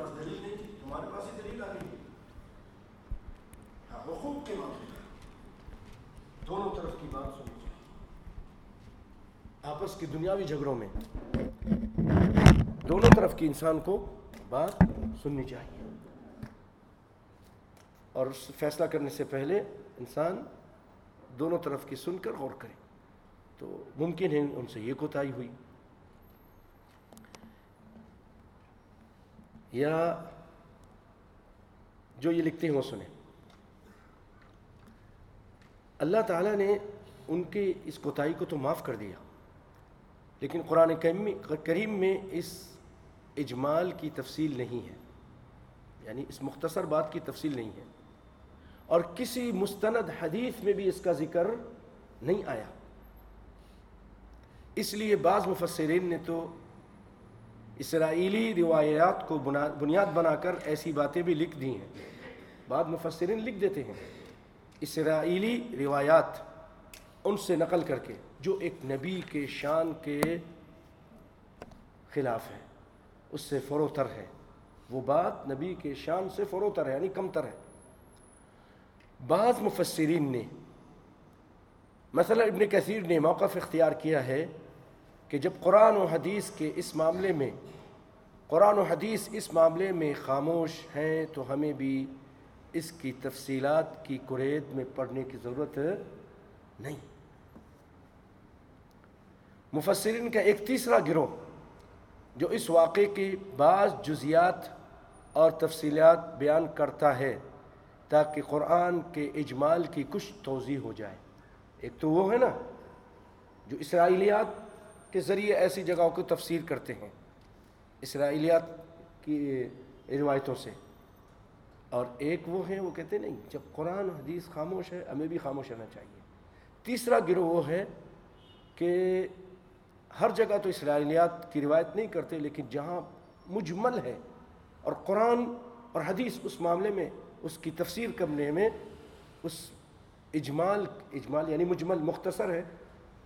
پاس دلیل نہیں تھی تمہارے پاس ہی دلیل آ گئی۔ ہاں حقوق کے معاملے میں دونوں طرف کی بات سنی چاہیے آپس کی دنیاوی جھگڑوں میں دونوں طرف کی انسان کو بات سننی چاہیے۔ اور فیصلہ کرنے سے پہلے انسان دونوں طرف کی سن کر غور کرے۔ تو ممکن ہے ان سے یہ کوتاہی ہوئی۔ یا جو یہ لکھتے ہیں وہ سنیں۔ اللہ تعالیٰ نے ان کی اس کوتاہی کو تو معاف کر دیا، لیکن قرآن کریم میں اس اجمال کی تفصیل نہیں ہے۔ یعنی اس مختصر بات کی تفصیل نہیں ہے۔ اور کسی مستند حدیث میں بھی اس کا ذکر نہیں آیا۔ اس لیے بعض مفسرین نے تو اسرائیلی روایات کو بنیاد بنا کر ایسی باتیں بھی لکھ دی ہیں۔ بعض مفسرین لکھ دیتے ہیں۔ اسرائیلی روایات ان سے نقل کر کے جو ایک نبی کے شان کے خلاف ہے، اس سے فروتر ہے۔ وہ بات نبی کے شان سے فروتر ہے یعنی کم تر ہے۔ بعض مفسرین نے، مثلا ابن کثیر نے موقف اختیار کیا ہے کہ جب قرآن و حدیث کے اس معاملے میں قرآن و حدیث اس معاملے میں خاموش ہیں تو ہمیں بھی اس کی تفصیلات کی قرید میں پڑھنے کی ضرورت نہیں۔ مفسرین کا ایک تیسرا گروہ جو اس واقعے کی بعض جزیات اور تفصیلات بیان کرتا ہے تاکہ قرآن کے اجمال کی کچھ توضیح ہو جائے۔ ایک تو وہ ہے نا جو اسرائیلیات کے ذریعے ایسی جگہوں کو تفسیر کرتے ہیں۔ اسرائیلیات کی روایتوں سے۔ اور ایک وہ ہیں وہ کہتے نہیں، جب قرآن حدیث خاموش ہے، ہمیں بھی خاموش رہنا چاہیے۔ تیسرا گروہ وہ ہے کہ ہر جگہ تو اسرائیلیات کی روایت نہیں کرتے، لیکن جہاں مجمل ہے اور قرآن اور حدیث اس معاملے میں، اس کی تفسیر کرنے میں، اس اجمال اجمال یعنی مجمل مختصر ہے،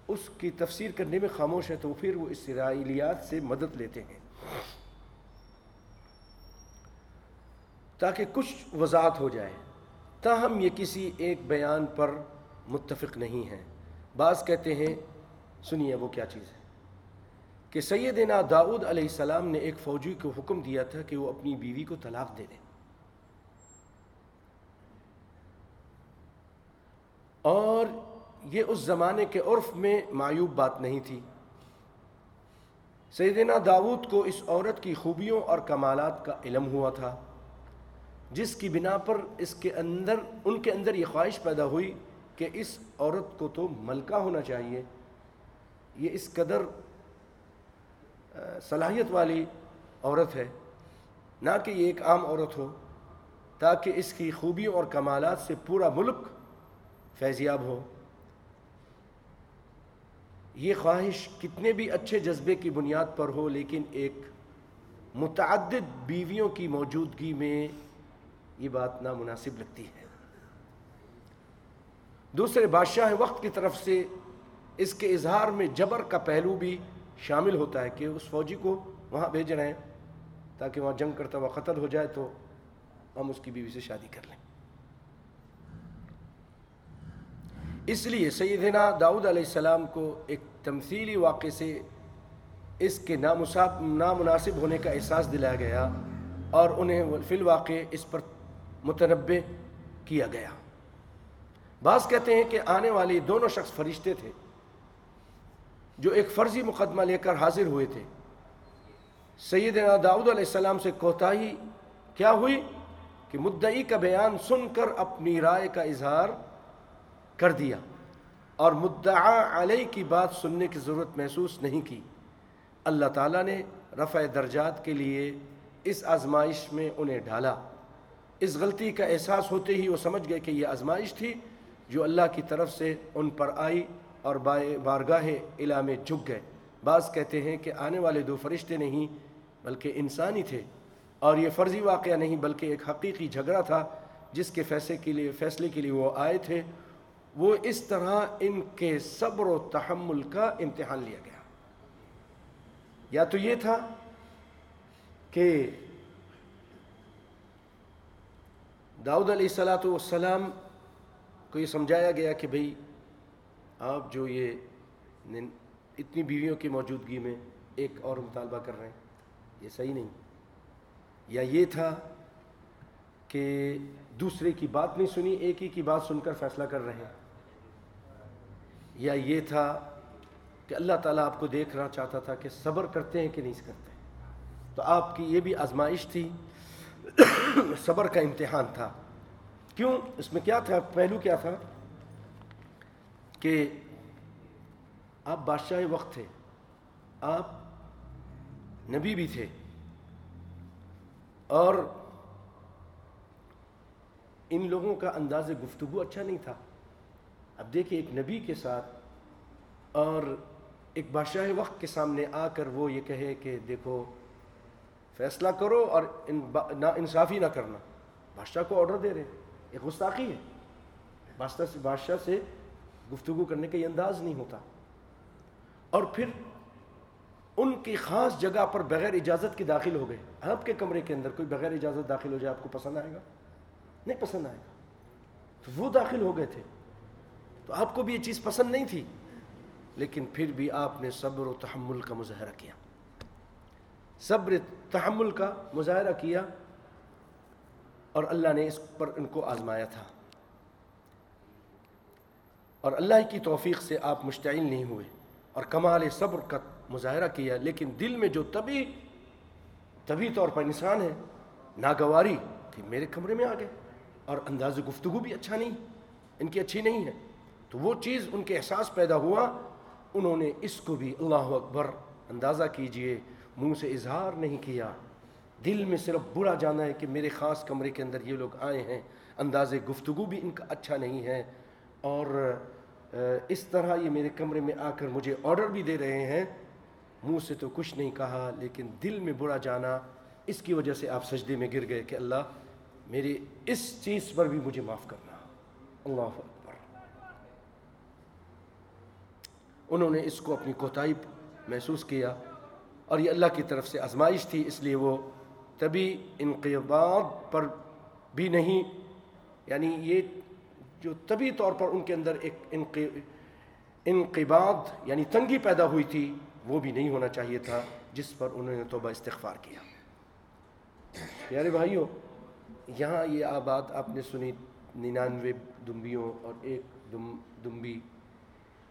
اس کی تفسیر کرنے میں خاموش ہے، تو پھر وہ اسرائیلیات سے مدد لیتے ہیں۔ تاکہ کچھ وضاحت ہو جائے۔ تاہم، یہ کسی ایک بیان پر متفق نہیں ہے۔ بعض کہتے ہیں، سنیے وہ کیا چیز ہے۔ کہ سیدنا داؤد علیہ السلام نے ایک فوجی کو حکم دیا تھا کہ وہ اپنی بیوی کو طلاق دے دیں اور یہ اس زمانے کے عرف میں معیوب بات نہیں تھی۔ سیدنا داود کو اس عورت کی خوبیوں اور کمالات کا علم ہوا تھا۔ جس کی بنا پر اس کے اندر، ان کے اندر یہ خواہش پیدا ہوئی کہ اس عورت کو تو ملکہ ہونا چاہیے۔ یہ اس قدر صلاحیت والی عورت ہے۔ نہ کہ یہ ایک عام عورت ہو، تاکہ اس کی خوبیوں اور کمالات سے پورا ملک فیضیاب ہو۔ یہ خواہش کتنے بھی اچھے جذبے کی بنیاد پر ہو، لیکن ایک متعدد بیویوں کی موجودگی میں یہ بات نامناسب لگتی ہے۔ دوسرے بادشاہ وقت کی طرف سے اس کے اظہار میں جبر کا پہلو بھی شامل ہوتا ہے کہ اس فوجی کو وہاں بھیج رہے ہیں تاکہ وہاں جنگ کرتا ہوا قتل ہو جائے تو ہم اس کی بیوی سے شادی کر لیں۔ اس لیے سیدنا داؤد علیہ السلام کو ایک تمثیلی واقعے سے اس کے نامناسب ہونے کا احساس دلایا گیا اور انہیں فی الواقع اس پر متنبع کیا گیا۔ بعض کہتے ہیں کہ آنے والی دونوں شخص فرشتے تھے جو ایک فرضی مقدمہ لے کر حاضر ہوئے تھے۔ سیدنا داؤد علیہ السلام سے کوتاہی کیا ہوئی کہ مدعی کا بیان سن کر اپنی رائے کا اظہار کر دیا اور مدعا علیہ کی بات سننے کی ضرورت محسوس نہیں کی۔ اللہ تعالیٰ نے رفع درجات کے لیے اس آزمائش میں انہیں ڈھالا۔ اس غلطی کا احساس ہوتے ہی وہ سمجھ گئے کہ یہ آزمائش تھی جو اللہ کی طرف سے ان پر آئی اور بارگاہ الہ میں جھک گئے۔ بعض کہتے ہیں کہ آنے والے دو فرشتے نہیں بلکہ انسانی تھے اور یہ فرضی واقعہ نہیں بلکہ ایک حقیقی جھگڑا تھا جس کے فیصلے کے لیے فیصلے کے لیے وہ آئے تھے۔ وہ اس طرح ان کے صبر و تحمل کا امتحان لیا گیا۔ یا تو یہ تھا کہ داؤد علیہ السلاۃ والسلام کو یہ سمجھایا گیا کہ بھئی آپ جو یہ اتنی بیویوں کی موجودگی میں ایک اور مطالبہ کر رہے ہیں، یہ صحیح نہیں۔ یا یہ تھا کہ دوسرے کی بات نہیں سنی، ایک ہی کی بات سن کر فیصلہ کر رہے ہیں۔ یا یہ تھا کہ اللہ تعالیٰ آپ کو دیکھنا چاہتا تھا کہ صبر کرتے ہیں کہ نہیں کرتے۔ تو آپ کی یہ بھی آزمائش تھی صبر کا امتحان تھا۔ کیوں؟ اس میں کیا تھا؟ پہلو کیا تھا؟ کہ آپ بادشاہ وقت تھے۔ آپ نبی بھی تھے۔ اور ان لوگوں کا انداز گفتگو اچھا نہیں تھا۔ اب دیکھیں ایک نبی کے ساتھ اور ایک بادشاہ وقت کے سامنے آ کر وہ یہ کہے کہ دیکھو فیصلہ کرو اور نا انصافی نہ کرنا۔ بادشاہ کو آرڈر دے رہے ہیں۔ ایک گستاخی ہے۔ بادشاہ سے بادشاہ سے گفتگو کرنے کا یہ انداز نہیں ہوتا۔ اور پھر ان کی خاص جگہ پر بغیر اجازت کے داخل ہو گئے۔ آپ کے کمرے کے اندر کوئی بغیر اجازت داخل ہو جائے آپ کو پسند آئے گا؟ نہیں پسند آئے گا۔ تو وہ داخل ہو گئے تھے۔ تو آپ کو بھی یہ چیز پسند نہیں تھی۔ لیکن پھر بھی آپ نے صبر و تحمل کا مظاہرہ کیا۔ صبر تحمل کا مظاہرہ کیا اور اللہ نے اس پر ان کو آزمایا تھا۔ اور اللہ کی توفیق سے آپ مشتعل نہیں ہوئے اور کمال صبر کا مظاہرہ کیا، لیکن دل میں جو طبی طبی طور پر انسان ہے، ناگواری کہ میرے کمرے میں آ گئے اور انداز گفتگو بھی اچھا نہیں، ان کی اچھی نہیں ہے۔ تو وہ چیز ان کے احساس پیدا ہوا، انہوں نے اس کو بھی اللہ اکبر اندازہ کیجیے۔ منہ سے اظہار نہیں کیا۔ دل میں صرف برا جانا ہے کہ میرے خاص کمرے کے اندر یہ لوگ آئے ہیں۔ انداز گفتگو بھی ان کا اچھا نہیں ہے۔ اور اس طرح یہ میرے کمرے میں آ کر مجھے آرڈر بھی دے رہے ہیں۔ منہ سے تو کچھ نہیں کہا، لیکن دل میں برا جانا، اس کی وجہ سے آپ سجدے میں گر گئے کہ اللہ میری اس چیز پر بھی مجھے معاف کرنا۔ اللہ اکبر۔ انہوں نے اس کو اپنی کوتاہی محسوس کیا۔ اور یہ اللہ کی طرف سے آزمائش تھی، اس لیے وہ تبھی انقباد پر بھی نہیں یعنی یہ جو طبی طور پر ان کے اندر ایک انقباد یعنی تنگی پیدا ہوئی تھی، وہ بھی نہیں ہونا چاہیے تھا، جس پر انہوں نے توبہ استغفار کیا۔ پیارے بھائیوں یہاں یہ آباد آپ نے سنی ننانوے دمبیوں اور ایک دم، دمبی،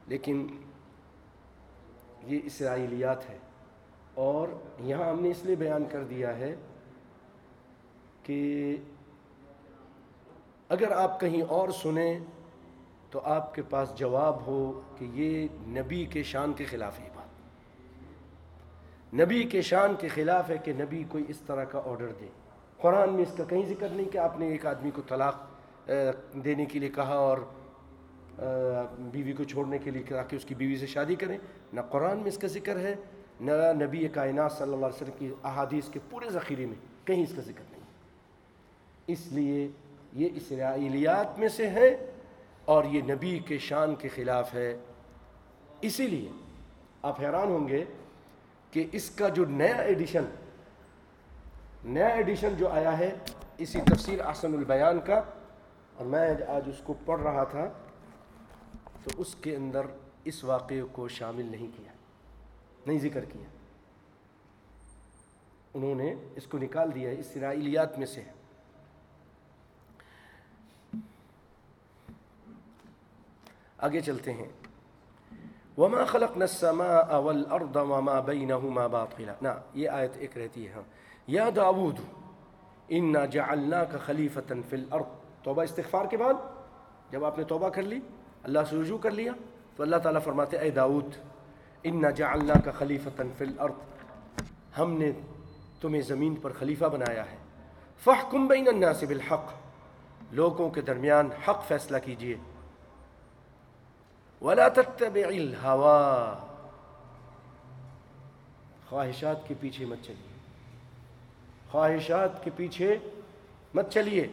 لیکن یہ اسرائیلیات ہے۔ اور یہاں ہم نے اس لیے بیان کر دیا ہے کہ اگر آپ کہیں اور سنیں تو آپ کے پاس جواب ہو کہ یہ نبی کے شان کے خلاف ہی بات۔ نبی کے شان کے خلاف ہے کہ نبی کوئی اس طرح کا آرڈر دے۔ قرآن میں اس کا کہیں ذکر نہیں کہ آپ نے ایک آدمی کو طلاق دینے کے لیے کہا اور بیوی کو چھوڑنے کے لیے کہا کہ اس کی بیوی سے شادی کریں۔ نہ قرآن میں اس کا ذکر ہے۔ نہ نبی کائنات صلی اللہ علیہ وسلم کی احادیث کے پورے ذخیرے میں کہیں اس کا ذکر نہیں۔ اس لیے یہ اسرائیلیات میں سے ہے اور یہ نبی کے شان کے خلاف ہے۔ اسی لیے آپ حیران ہوں گے کہ اس کا جو نیا ایڈیشن نیا ایڈیشن جو آیا ہے، اسی تفسیر احسن البیان کا، اور میں آج اس کو پڑھ رہا تھا، تو اس کے اندر اس واقعے کو شامل نہیں کیا۔ نہیں ذکر کیا۔ انہوں نے اس کو نکال دیا اس اسرائیلیات میں سے۔ آگے چلتے ہیں۔ وما خلقنا السماء والارض وما بينهما باطلا۔ نا، یہ آیت ایک رہتی ہے ہاں۔ یا داود انا جعلناك خلیفتا فی الارض توبہ استغفار کے بعد جب آپ نے توبہ کر لی، اللہ سے رجوع کر لیا، تو اللہ تعالیٰ فرماتے اے داود انا جعلناك خلیفتا فی الارض ہم نے تمہیں زمین پر خلیفہ بنایا ہے۔ فحکم بین الناس بالحق۔ لوگوں کے درمیان حق فیصلہ کیجیے۔ ولا تتبع الهوى۔ خواہشات کے پیچھے مت چلیے۔ خواہشات کے پیچھے مت چلیے۔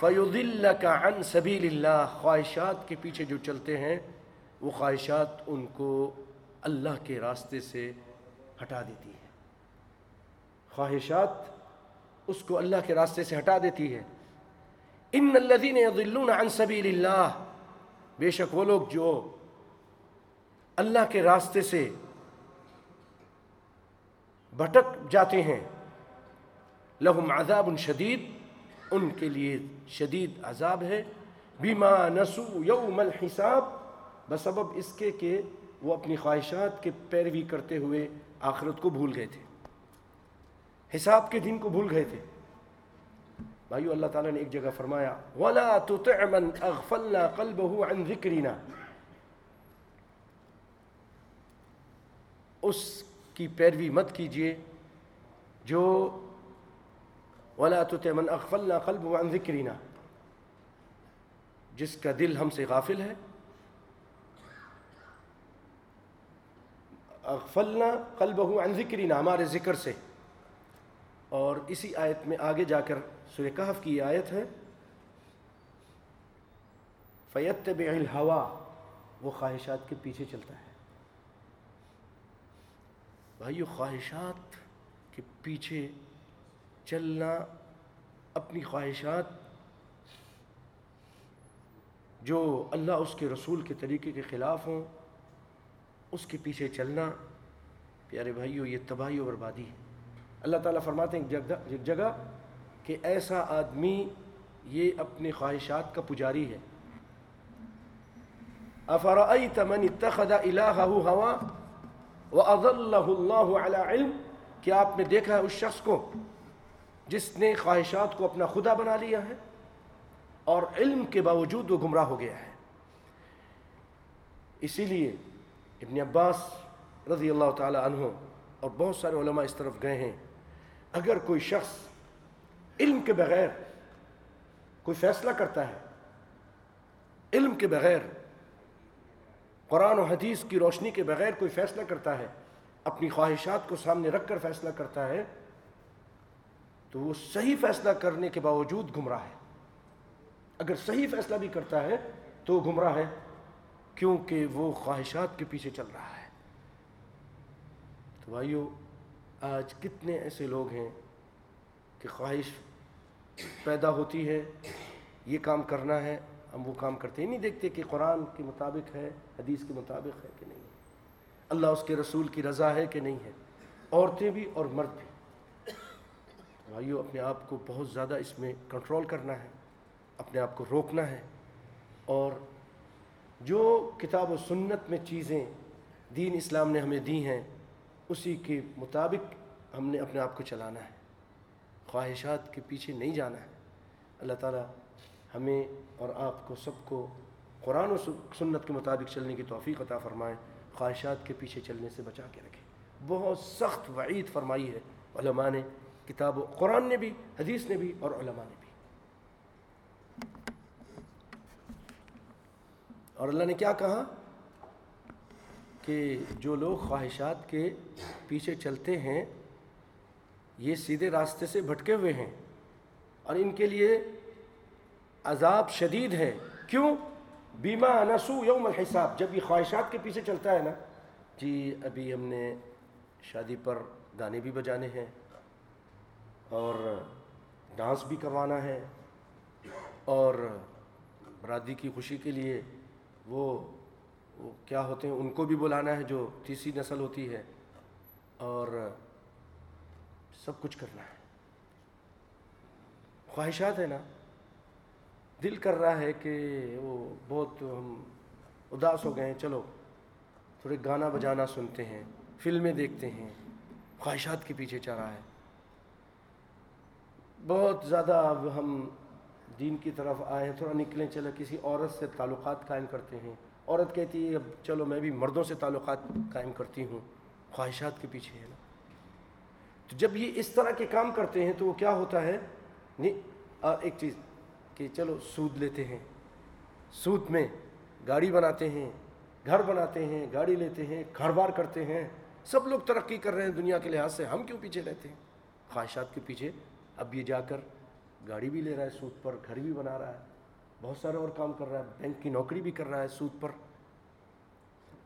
فیضلک عن سبیل اللہ خواہشات کے پیچھے جو چلتے ہیں وہ خواہشات ان کو اللہ کے راستے سے ہٹا دیتی ہے۔ خواہشات اس کو اللہ کے راستے سے ہٹا دیتی ہے۔ ان الذين يضلون عن سبيل اللہ، بے شک وہ لوگ جو اللہ کے راستے سے بھٹک جاتے ہیں، لہم عذاب شدید، ان کے لیے شدید عذاب ہے۔ بیما نسو یوم الحساب بسبب اس کے کہ وہ اپنی خواہشات کے پیروی کرتے ہوئے آخرت کو بھول گئے تھے۔ حساب کے دن کو بھول گئے تھے۔ بھائیو، اللہ تعالیٰ نے ایک جگہ فرمایا، وَلَا تُطِعْ مَنْ أَغْفَلْنَا قَلْبَهُ عَنْ ذِكْرِنَا۔ اس کی پیروی مت کیجیے جو وَلَا تُطِعْ مَنْ أَغْفَلْنَا قَلْبَهُ عَنْ ذِكْرِنَا۔ جس کا دل ہم سے غافل ہے اغفلنا قلبہ عن ذکرنا ہمارے ذکر سے۔ اور اسی آیت میں آگے جا کر سورہ کہف کی آیت ہے۔ فیتبع الہوا وہ خواہشات کے پیچھے چلتا ہے۔ بھائیو، خواہشات کے پیچھے چلنا اپنی خواہشات جو اللہ اس کے رسول کے طریقے کے خلاف ہوں اس کے پیچھے چلنا، پیارے بھائیو، یہ تباہی و بربادی ہے۔ اللہ تعالیٰ فرماتے ہیں ایک جگہ کہ ایسا آدمی، یہ اپنے خواہشات کا پجاری ہے۔ افرأیت من اتخذ الہہ ہوا وَأَضَلَّهُ اللَّهُ عَلَى علم؟ کیا آپ نے دیکھا ہے اس شخص کو جس نے خواہشات کو اپنا خدا بنا لیا ہے اور علم کے باوجود وہ گمراہ ہو گیا ہے؟ اسی لیے ابن عباس رضی اللہ تعالی عنہ اور بہت سارے علماء اس طرف گئے ہیں۔ اگر کوئی شخص علم کے بغیر کوئی فیصلہ کرتا ہے، علم کے بغیر، قرآن و حدیث کی روشنی کے بغیر کوئی فیصلہ کرتا ہے، اپنی خواہشات کو سامنے رکھ کر فیصلہ کرتا ہے، تو وہ صحیح فیصلہ کرنے کے باوجود گمراہ ہے۔ اگر صحیح فیصلہ بھی کرتا ہے تو وہ گمراہ ہے۔ کیونکہ وہ خواہشات کے پیچھے چل رہا ہے۔ تو بھائیو، آج کتنے ایسے لوگ ہیں کہ خواہش پیدا ہوتی ہے، یہ کام کرنا ہے، ہم وہ کام کرتے ہی نہیں دیکھتے کہ قرآن کے مطابق ہے، حدیث کے مطابق ہے کہ نہیں اللہ اس کے رسول کی رضا ہے کہ نہیں ہے۔ عورتیں بھی اور مرد بھی۔ بھائیو، اپنے آپ کو بہت زیادہ اس میں کنٹرول کرنا ہے، اپنے آپ کو روکنا ہے اور جو کتاب و سنت میں چیزیں دین اسلام نے ہمیں دی ہیں، اسی کے مطابق ہم نے اپنے آپ کو چلانا ہے۔ خواہشات کے پیچھے نہیں جانا ہے۔ اللہ تعالیٰ ہمیں اور آپ کو سب کو قرآن و سنت کے مطابق چلنے کی توفیق عطا فرمائے، خواہشات کے پیچھے چلنے سے بچا کے رکھے۔ بہت سخت وعید فرمائی ہے علماء نے، کتاب و قرآن نے بھی، حدیث نے بھی اور علماء نے بھی۔ اور اللہ نے کیا کہا کہ جو لوگ خواہشات کے پیچھے چلتے ہیں، یہ سیدھے راستے سے بھٹکے ہوئے ہیں اور ان کے لیے عذاب شدید ہے۔ کیوں؟ بیما نسو یوم الحساب۔ جب یہ خواہشات کے پیچھے چلتا ہے نا جی ابھی ہم نے شادی پر گانے بھی بجانے ہیں اور ڈانس بھی کروانا ہے اور برادری کی خوشی کے لیے وہ وہ کیا ہوتے ہیں، ان کو بھی بلانا ہے جو تیسری نسل ہوتی ہے، اور سب کچھ کرنا ہے۔ خواہشات ہے نا۔ دل کر رہا ہے کہ وہ بہت ہم اداس ہو گئے ہیں، چلو تھوڑے گانا بجانا سنتے ہیں، فلمیں دیکھتے ہیں۔ خواہشات کے پیچھے چل رہا ہے۔ بہت زیادہ اب ہم دین کی طرف آئے تھوڑا نکلیں چلے کسی عورت سے تعلقات قائم کرتے ہیں۔ عورت کہتی ہے اب چلو میں بھی مردوں سے تعلقات قائم کرتی ہوں۔ خواہشات کے پیچھے ہے نا۔ تو جب یہ اس طرح کے کام کرتے ہیں تو وہ کیا ہوتا ہے؟ نہیں ایک چیز کہ چلو سود لیتے ہیں۔ سود میں گاڑی بناتے ہیں، گھر بناتے ہیں، گاڑی لیتے ہیں، گھر بار کرتے ہیں۔ سب لوگ ترقی کر رہے ہیں دنیا کے لحاظ سے، ہم کیوں پیچھے رہتے ہیں؟ خواہشات کے پیچھے اب یہ جا کر گاڑی بھی لے رہا ہے، سود پر گھر بھی بنا رہا ہے۔ بہت سارے اور کام کر رہا ہے، بینک کی نوکری بھی کر رہا ہے سود پر۔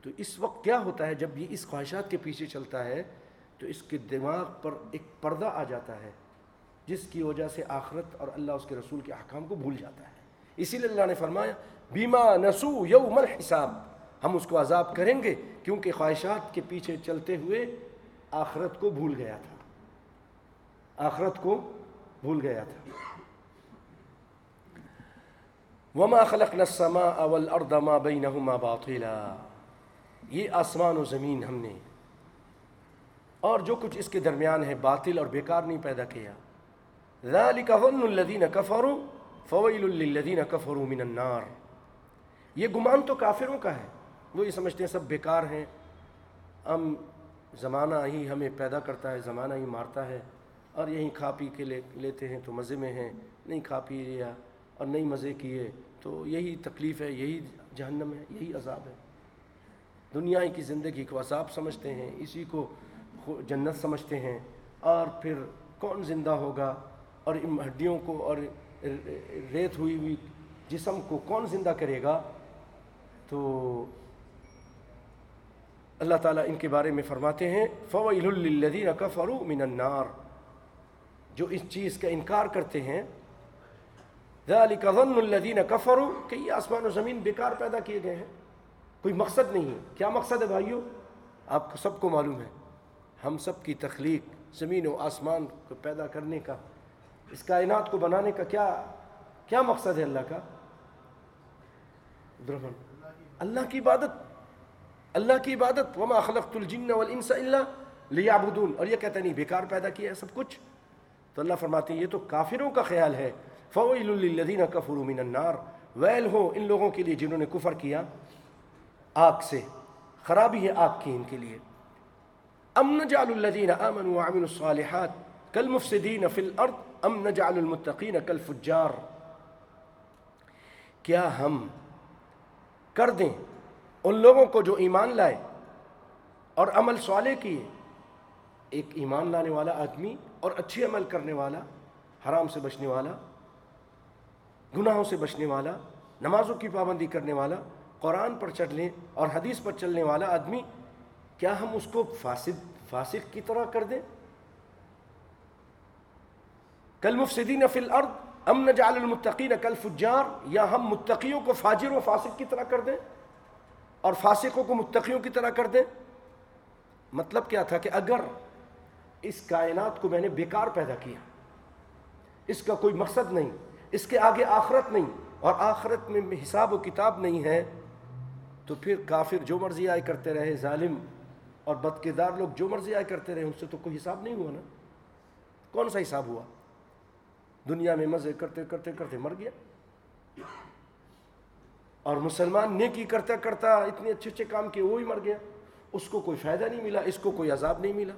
تو اس وقت کیا ہوتا ہے، جب یہ اس خواہشات کے پیچھے چلتا ہے، تو اس کے دماغ پر ایک پردہ آ جاتا ہے، جس کی وجہ سے آخرت اور اللہ اس کے رسول کے احکام کو بھول جاتا ہے۔ اسی لیے اللہ نے فرمایا بیما نسو یوم الحساب۔ ہم اس کو عذاب کریں گے کیونکہ خواہشات کے پیچھے چلتے ہوئے آخرت کو بھول گیا تھا۔ آخرت کو بھول گیا تھا۔ وما خلقنا السماء والارض ما بينهما باطلا۔ یہ آسمان و زمین ہم نے اور جو کچھ اس کے درمیان ہے باطل اور بیکار نہیں پیدا کیا۔ ذالک ظن الذین کفروا فویل للذین کفروا من النار۔ یہ گمان تو کافروں کا ہے، وہ یہ سمجھتے ہیں سب بیکار ہیں۔ ہم زمانہ ہی ہمیں پیدا کرتا ہے، زمانہ ہی مارتا ہے۔ اور یہیں کھا پی کے لے لیتے ہیں تو مزے میں ہیں، نہیں کھا پی لیا اور نہیں مزے کیے تو یہی تکلیف ہے، یہی جہنم ہے، یہی عذاب ہے۔ دنیا کی زندگی کو عذاب سمجھتے ہیں، اسی کو جنت سمجھتے ہیں۔ اور پھر کون زندہ ہوگا؟ اور ان ہڈیوں کو اور ریت ہوئی ہوئی جسم کو کون زندہ کرے گا؟ تو اللہ تعالیٰ ان کے بارے میں فرماتے ہیں فویل للذین کفروا من النار۔ جو اس چیز کا انکار کرتے ہیں، ذالک ظن الذین کفروا، کہ یہ آسمان و زمین بیکار پیدا کیے گئے ہیں۔ کوئی مقصد نہیں ہے۔ کیا مقصد ہے بھائیو؟ آپ سب کو معلوم ہے۔ ہم سب کی تخلیق زمین و آسمان کو پیدا کرنے کا، اس کائنات کو بنانے کا کیا کیا مقصد ہے اللہ کا؟ اللہ کی عبادت، اللہ کی عبادت۔ وما خلقت الجن والانس الا لیعبدون اور یہ کہتا نہیں، بیکار پیدا کیا ہے سب کچھ۔ تو اللہ فرماتے ہیں، یہ تو کافروں کا خیال ہے۔ فویل للذین کفروا من النار۔ ویل ہو ان لوگوں کے لیے جنہوں نے کفر کیا آگ سے۔ خرابی ہے آگ کی ان کے لیے۔ ام نجعل الذین آمنوا وعملوا الصالحات کالمفسدین فی الارض ام نجعل المتقین کالفجار کیا ہم کر دیں ان لوگوں کو جو ایمان لائے اور عمل صالح کیے؟ ایک ایمان لانے والا آدمی اور اچھے عمل کرنے والا، حرام سے بچنے والا، گناہوں سے بچنے والا، نمازوں کی پابندی کرنے والا، قرآن پر چڑھنے اور حدیث پر چلنے والا آدمی، کیا ہم اس کو فاسد، فاسق کی طرح کر دیں؟ کل مفسدین فی الارض، ام نجعل المتقین کل فجار یا ہم متقیوں کو فاجر و فاسق کی طرح کر دیں؟ اور فاسقوں کو متقیوں کی طرح کر دیں؟ مطلب کیا تھا کہ اگر اس کائنات کو میں نے بیکار پیدا کیا۔ اس کا کوئی مقصد نہیں، اس کے آگے آخرت نہیں، اور آخرت میں حساب و کتاب نہیں ہے۔ تو پھر کافر جو مرضی آئے کرتے رہے، ظالم اور بدکردار لوگ جو مرضی آئے کرتے رہے، ان سے تو کوئی حساب نہیں ہوا نا۔ کون سا حساب ہوا؟ دنیا میں مزے کرتے کرتے کرتے مر گیا۔ اور مسلمان نیکی کرتا کرتا اتنے اچھے اچھے کام کیے، وہ مر گیا۔ اس کو کوئی فائدہ نہیں ملا، اس کو کوئی عذاب نہیں ملا۔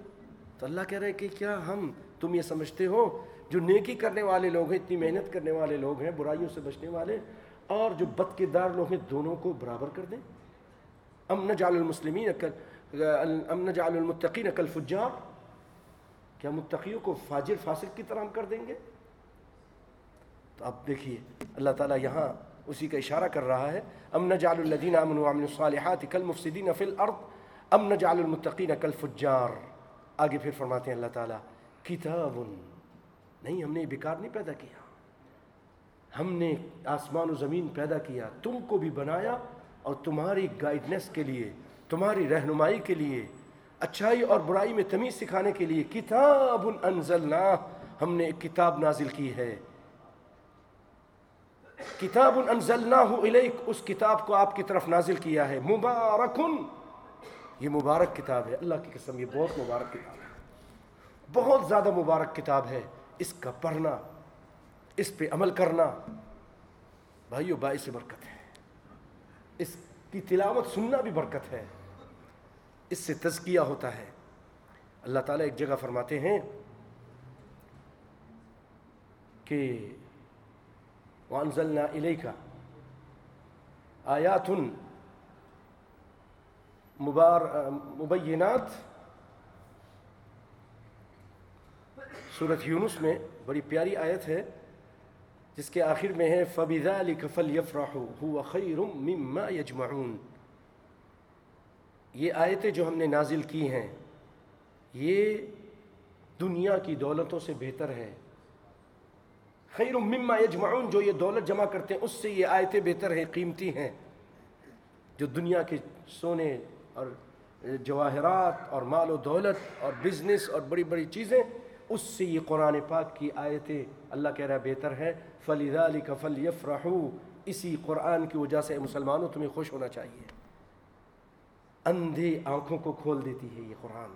تو اللہ کہہ رہے کہ کیا ہم، تم یہ سمجھتے ہو؟ جو نیکی کرنے والے لوگ ہیں، اتنی محنت کرنے والے لوگ ہیں، برائیوں سے بچنے والے، اور جو بد کردار لوگ ہیں، دونوں کو برابر کر دیں۔ ام نجعل المسلمین ام نجعل المتقین کل فجار۔ کیا متقیوں کو فاجر، فاسق کی طرح ہم کر دیں گے؟ تو اب دیکھیے، اللہ تعالیٰ یہاں اسی کا اشارہ کر رہا ہے۔ ام نجعل الذین آمنوا وعملوا الصالحات کالمفسدین فی الارض، ام نجعل المتقین کالفجار آگے پھر فرماتے ہیں اللہ تعالیٰ، کتاب نہیں، ہم نے بیکار نہیں پیدا کیا۔ ہم نے آسمان و زمین پیدا کیا، تم کو بھی بنایا اور تمہاری گائیڈنس کے لیے، تمہاری رہنمائی کے لیے، اچھائی اور برائی میں تمیز سکھانے کے لیے کتاب انزلنا ہم نے ایک کتاب نازل کی ہے۔ کتاب انزلناہ الیک، اس کتاب کو آپ کی طرف نازل کیا ہے۔ مبارکن یہ مبارک کتاب ہے۔ اللہ کی قسم، یہ بہت مبارک کتاب ہے۔ بہت زیادہ مبارک کتاب ہے۔ اس کا پڑھنا، اس پہ عمل کرنا بھائیو باعث برکت ہے۔ اس کی تلاوت سننا بھی برکت ہے۔ اس سے تزکیہ ہوتا ہے۔ اللہ تعالیٰ ایک جگہ فرماتے ہیں کہ وانزلنا الیکا آیات مبار مبینات صورت یونس میں بڑی پیاری آیت ہے، جس کے آخر میں ہے، فَبِذَلِكَ فَلْيَفْرَحُوا، هُوَ خَيْرٌ مِمَّا يَجْمَعُونَ۔ یہ آیتیں جو ہم نے نازل کی ہیں، یہ دنیا کی دولتوں سے بہتر ہے۔ خیر مما یجمعون جو یہ دولت جمع کرتے ہیں، اس سے یہ آیتیں بہتر ہیں، قیمتی ہیں۔ جو دنیا کے سونے اور جواہرات اور مال و دولت اور بزنس اور بڑی بڑی چیزیں، اس سے یہ قرآن پاک کی آیتیں اللہ کہہ رہا بہتر ہے فلی علی کا اسی قرآن کی وجہ سے مسلمانوں تمہیں خوش ہونا چاہیے۔ اندھے آنکھوں کو کھول دیتی ہے یہ قرآن۔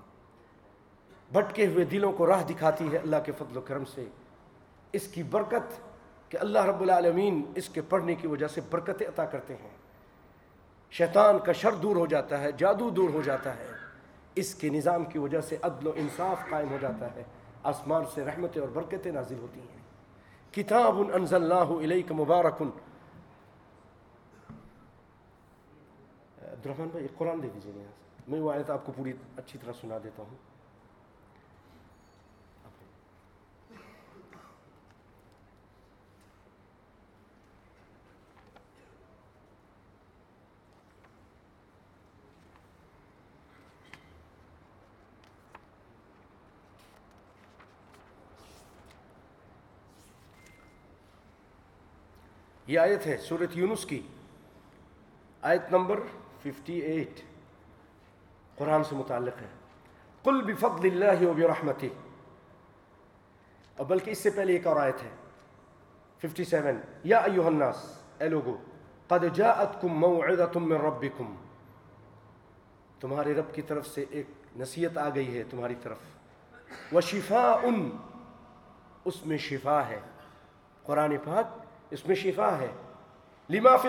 بھٹکے ہوئے دلوں کو راہ دکھاتی ہے اللہ کے فضل و کرم سے۔ اس کی برکت کہ اللہ رب العالمین اس کے پڑھنے کی وجہ سے برکتیں عطا کرتے ہیں۔ شیطان کا شر دور ہو جاتا ہے، جادو دور ہو جاتا ہے۔ اس کے نظام کی وجہ سے عدل و انصاف قائم ہو جاتا ہے۔ آسمان سے رحمتیں اور برکتیں نازل ہوتی ہیں۔ کتاب انزل اللہ علیہ مبارکن عبدالرحمن بھائی قرآن دے دیجیے میں وہ آیت آپ کو پوری اچھی طرح سنا دیتا ہوں۔ یہ آیت ہے سورت یونس کی۔ آیت نمبر ففٹی ایٹ قرآن سے متعلق ہے۔ قل بفضل اللہ و برحمتی اور بلکہ اس سے پہلے ایک اور آیت ہے۔ ففٹی سیون یا ایوہ الناس، اے لوگو، قد جاءتکم موعدتم من ربکم تمہارے رب کی طرف سے ایک نصیحت آ گئی ہے تمہاری طرف۔ و اس میں شفا ہے۔ قرآن پاک اس میں شفا ہے۔ لما فی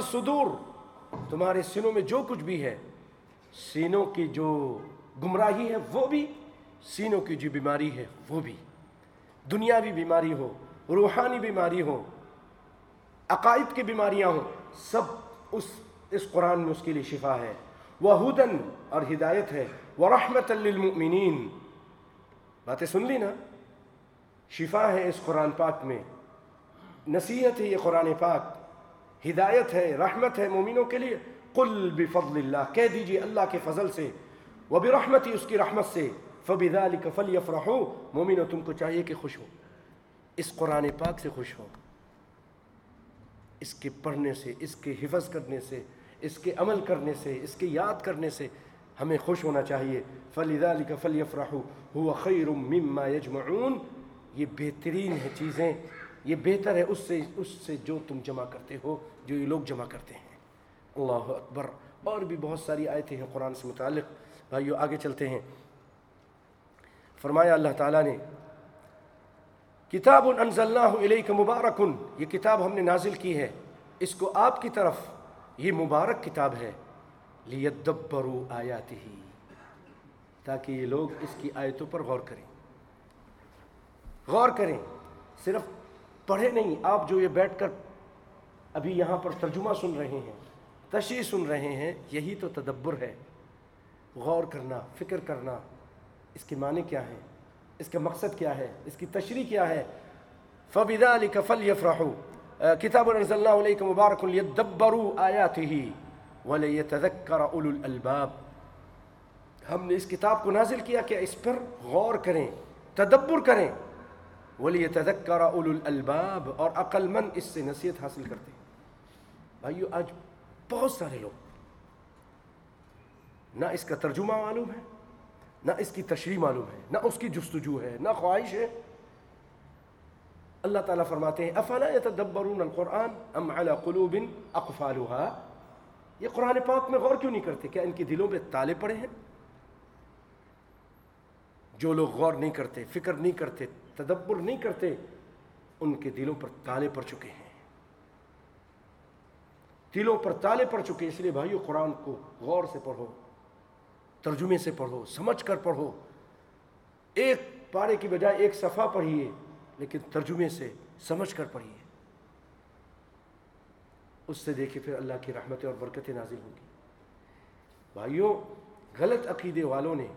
تمہارے سینوں میں جو کچھ بھی ہے، سینوں کی جو گمراہی ہے وہ بھی، سینوں کی جو بیماری ہے وہ بھی۔ دنیاوی بیماری ہو، روحانی بیماری ہو، عقائد کی بیماریاں ہوں، سب اس اس قرآن میں اس کے لیے شفا ہے۔ وہ ہدن اور ہدایت ہے۔ وہ رحمت للمؤمنین باتیں سن لی نا؟ شفا ہے اس قرآن پاک میں۔ نصیحت ہے یہ قرآن پاک، ہدایت ہے، رحمت ہے مومنوں کے لیے۔ قل بفضل اللہ کہہ دیجیے اللہ کے فضل سے وہ بھی رحمت ہی اس کی رحمت سے۔ فبذلك فلیفرحوا مومنوں تم کو چاہیے کہ خوش ہو۔ اس قرآن پاک سے خوش ہو۔ اس کے پڑھنے سے، اس کے حفظ کرنے سے، اس کے عمل کرنے سے، اس کے یاد کرنے سے ہمیں خوش ہونا چاہیے۔ فلذلك فلیفرحوا هو خیر مما يجمعون یہ بہترین ہے چیزیں۔ یہ بہتر ہے اس سے اس سے جو تم جمع کرتے ہو، جو یہ لوگ جمع کرتے ہیں۔ اللہ اکبر۔ اور بھی بہت ساری آیتیں ہیں قرآن سے متعلق۔ بھائیو، آگے چلتے ہیں۔ فرمایا اللہ تعالیٰ نے، کتاب انزلناہ الیک مبارکن یہ کتاب ہم نے نازل کی ہے۔ اس کو آپ کی طرف، یہ مبارک کتاب ہے۔ لیدبروا آیاتہ۔ تاکہ یہ لوگ اس کی آیتوں پر غور کریں۔ غور کریں، صرف پڑھے نہیں، آپ جو یہ بیٹھ کر ابھی یہاں پر ترجمہ سن رہے ہیں، تشریح سن رہے ہیں، یہی تو تدبر ہے۔ غور کرنا، فکر کرنا، اس کے معنی کیا ہے؟ اس کا مقصد کیا ہے؟ اس کی تشریح کیا ہے؟ فبدا علی کفل یفراہ کتاب رضی اللہ علیہ مبارک دبرو آیا تھی ولی تذکر الالباب۔ ہم نے اس کتاب کو نازل کیا کہ اس پر غور کریں، تدبر کریں۔ ولی تذکر اولو الالباب اور عقل مند اس سے نصیحت حاصل کرتے ہیں۔ بھائیو، آج بہت سارے لوگ، نہ اس کا ترجمہ معلوم ہے، نہ اس کی تشریح معلوم ہے، نہ اس کی جستجو ہے، نہ خواہش ہے۔ اللہ تعالیٰ فرماتے ہیں، افلا يتدبرون القرآن ام على قلوب اقفالها؟ یہ قرآن پاک میں غور کیوں نہیں کرتے کیا ان کے دلوں پہ تالے پڑے ہیں؟ جو لوگ غور نہیں کرتے، فکر نہیں کرتے تدبر نہیں کرتے، ان کے دلوں پر تالے پڑ چکے ہیں۔ دلوں پر تالے پڑ چکے، اس لیے بھائیو قرآن کو غور سے پڑھو، ترجمے سے پڑھو، سمجھ کر پڑھو۔ ایک پارے کی بجائے ایک صفحہ پڑھیے، لیکن ترجمے سے سمجھ کر پڑھیے۔ اس سے دیکھیں پھر اللہ کی رحمتیں اور برکتیں نازل ہوں گی۔ بھائیوں غلط عقیدے والوں نے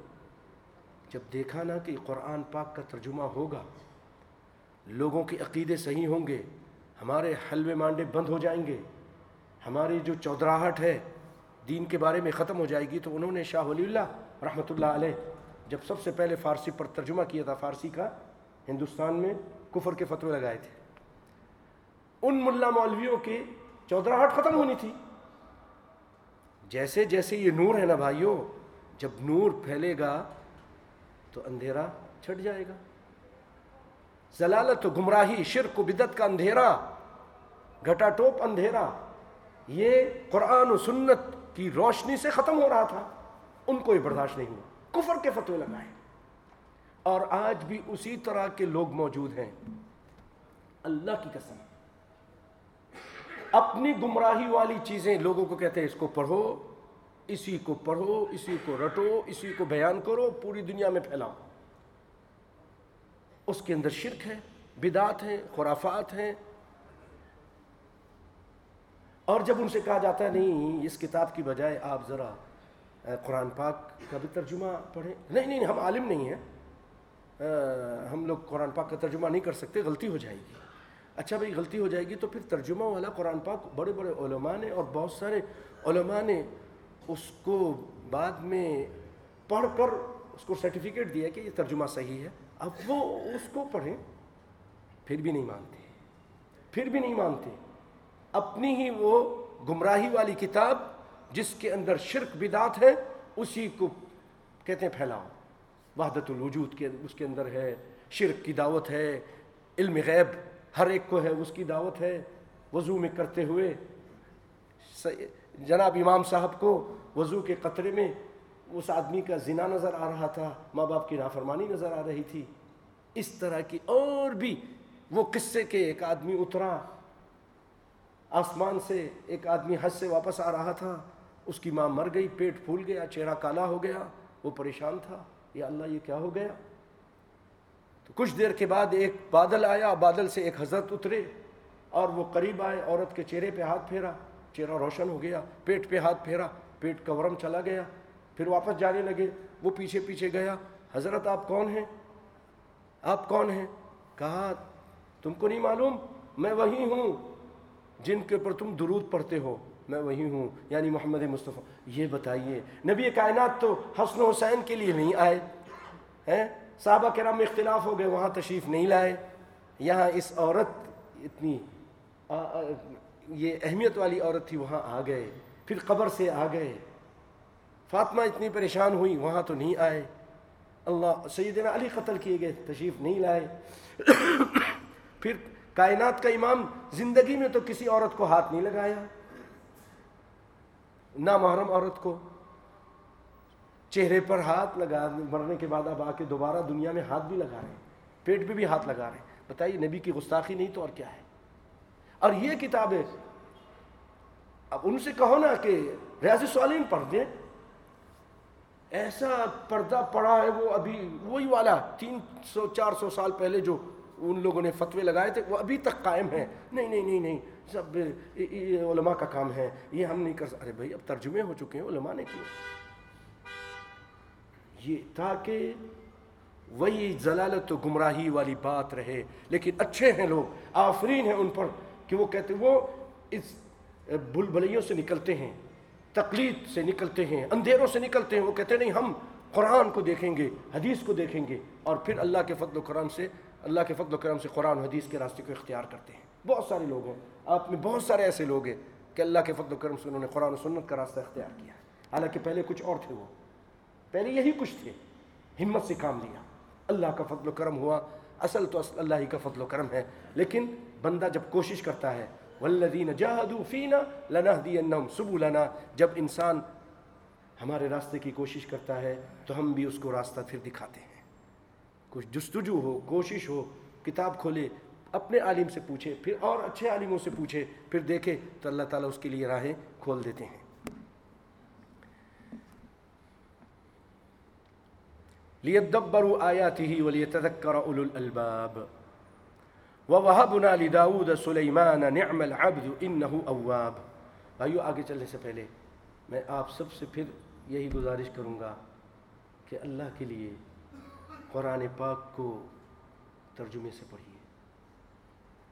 جب دیکھا نا کہ قرآن پاک کا ترجمہ ہوگا، لوگوں کے عقیدے صحیح ہوں گے، ہمارے حلوے مانڈے بند ہو جائیں گے، ہماری جو چودراہٹ ہے دین کے بارے میں ختم ہو جائے گی، تو انہوں نے شاہ ولی اللہ رحمۃ اللہ علیہ جب سب سے پہلے فارسی پر ترجمہ کیا تھا، فارسی کا ہندوستان میں کفر کے فتوے لگائے تھے۔ ان ملا مولویوں کی چودراہٹ ختم ہونی تھی۔ جیسے جیسے یہ نور ہے نا بھائیوں جب نور پھیلے گا تو اندھیرا چھٹ جائے گا۔ ضلالت و گمراہی، شرک و بدت کا اندھیرا، گھٹا ٹوپ اندھیرا، یہ قرآن و سنت کی روشنی سے ختم ہو رہا تھا۔ ان کو یہ برداشت نہیں ہوا۔ کفر کے فتوے لگائے۔ اور آج بھی اسی طرح کے لوگ موجود ہیں۔ اللہ کی قسم۔ اپنی گمراہی والی چیزیں لوگوں کو کہتے ہیں، اس کو پڑھو۔ اسی کو پڑھو، اسی کو رٹو، اسی کو بیان کرو، پوری دنیا میں پھیلاؤ۔ اس کے اندر شرک ہے بدات ہیں، خرافات ہیں۔ اور جب ان سے کہا جاتا ہے، نہیں، اس کتاب کی بجائے آپ ذرا قرآن پاک کا بھی ترجمہ پڑھیں۔ نہیں نہیں، ہم عالم نہیں ہیں۔ ہم لوگ قرآن پاک کا ترجمہ نہیں کر سکتے، غلطی ہو جائے گی۔ اچھا بھائی، غلطی ہو جائے گی تو پھر ترجمہ والا قرآن پاک بڑے بڑے علماء نے اور بہت سارے علماء نے اس کو بعد میں پڑھ کر اس کو سرٹیفکیٹ دیا کہ یہ ترجمہ صحیح ہے۔ اب وہ اس کو پڑھیں، پھر بھی نہیں مانتے۔ پھر بھی نہیں مانتے۔ اپنی ہی وہ گمراہی والی کتاب جس کے اندر شرک بدات ہے، اسی کو کہتے ہیں پھیلاؤ۔ وحدت الوجود کے، اس کے اندر ہے، شرک کی دعوت ہے، علم غیب، ہر ایک کو ہے، اس کی دعوت ہے۔ وضو میں کرتے ہوئے جناب امام صاحب کو وضو کے قطرے میں اس آدمی کا زنا نظر آ رہا تھا، ماں باپ کی نافرمانی نظر آ رہی تھی۔ اس طرح کی اور بھی وہ قصے کے ایک آدمی اترا۔ آسمان سے ایک آدمی حج سے واپس آ رہا تھا۔ اس کی ماں مر گئی، پیٹ پھول گیا، چہرہ کالا ہو گیا۔ وہ پریشان تھا، یا اللہ یہ کیا ہو گیا؟ تو کچھ دیر کے بعد ایک بادل آیا، بادل سے ایک حضرت اترے اور وہ قریب آئے، عورت کے چہرے پہ ہاتھ پھیرا۔ چہرہ روشن ہو گیا، پیٹ پہ ہاتھ پھیرا، پیٹ کا ورم چلا گیا، پھر واپس جانے لگے، وہ پیچھے پیچھے گیا، حضرت آپ کون ہیں؟ آپ کون ہیں؟ کہا، تم کو نہیں معلوم، میں وہی ہوں، جن کے اوپر تم درود پڑھتے ہو، میں وہی ہوں یعنی محمد مصطفیٰ۔ یہ بتائیے، نبی کائنات تو حسن حسین کے لیے نہیں آئے، ہیں؟ صحابہ کرام میں اختلاف ہو گئے، وہاں تشریف نہیں لائے، یہاں اس عورت اتنی یہ اہمیت والی عورت تھی، وہاں آ گئے۔ پھر قبر سے آ گئے۔ فاطمہ اتنی پریشان ہوئی، وہاں تو نہیں آئے۔ اللہ، سیدنا علی قتل کیے گئے، تشریف نہیں لائے۔ پھر کائنات کا امام زندگی میں تو کسی عورت کو ہاتھ نہیں لگایا۔ نہ محرم عورت کو چہرے پر ہاتھ لگا، مرنے کے بعد اب آ کے دوبارہ دنیا میں ہاتھ بھی لگا رہے ہیں۔ پیٹ پہ بھی ہاتھ لگا رہے ہیں۔ بتائیے، نبی کی گستاخی نہیں تو اور کیا ہے؟ اور یہ کتابیں، اب ان سے کہو نا کہ ریاض سوالین پڑھ دیں۔ ایسا پردہ پڑا ہے وہ ابھی، وہی والا، تین سو، چار سو سال پہلے جو ان لوگوں نے فتوے لگائے تھے، وہ ابھی تک قائم ہیں۔ نہیں نہیں نہیں نہیں، سب علماء کا کام ہے، یہ ہم نہیں کر سکتے۔ ارے بھائی، اب ترجمے ہو چکے ہیں، علماء نے کیوں یہ تاکہ وہی ضلالت و گمراہی والی بات رہے۔ لیکن اچھے ہیں لوگ، آفرین ہیں ان پر۔ کہ وہ کہتے وہ اس بلبلیوں سے نکلتے ہیں، تقلید سے نکلتے ہیں، اندھیروں سے نکلتے ہیں، وہ کہتے ہیں، نہیں، ہم قرآن کو دیکھیں گے، حدیث کو دیکھیں گے، اور پھر اللہ کے فضل و کرم سے، اللہ کے فضل و کرم سے قرآن و حدیث کے راستے کو اختیار کرتے ہیں۔ بہت سارے لوگ ہیں، آپ میں بہت سارے ایسے لوگ ہیں کہ اللہ کے فضل و کرم سے انہوں نے قرآن و سنت کا راستہ اختیار کیا حالانکہ پہلے کچھ اور تھے وہ۔ پہلے یہی کچھ تھے۔ ہمت سے کام لیا۔ اللہ کا فضل و کرم ہوا، اصل تو اصل اللہ ہی کا فضل و کرم ہے، لیکن بندہ جب کوشش کرتا ہے والذین جاہدوا فینا لنہدینہم سبولنا جب انسان ہمارے راستے کی کوشش کرتا ہے، تو ہم بھی اس کو راستہ پھر دکھاتے ہیں۔ کچھ جستجو ہو، کوشش ہو، کتاب کھولے، اپنے عالم سے پوچھے، پھر اور اچھے عالموں سے پوچھے، پھر دیکھے، تو اللہ تعالیٰ اس کے لیے راہیں کھول دیتے ہیں۔ لیدبروا آیاته وليتذكر اولو الالباب ووهبنا لداود سليمان نعم العبد انه اواب بھائیو، آگے چلنے سے پہلے میں آپ سب سے پھر یہی گزارش کروں گا کہ اللہ کے لیے قرآن پاک کو ترجمے سے پڑھیے،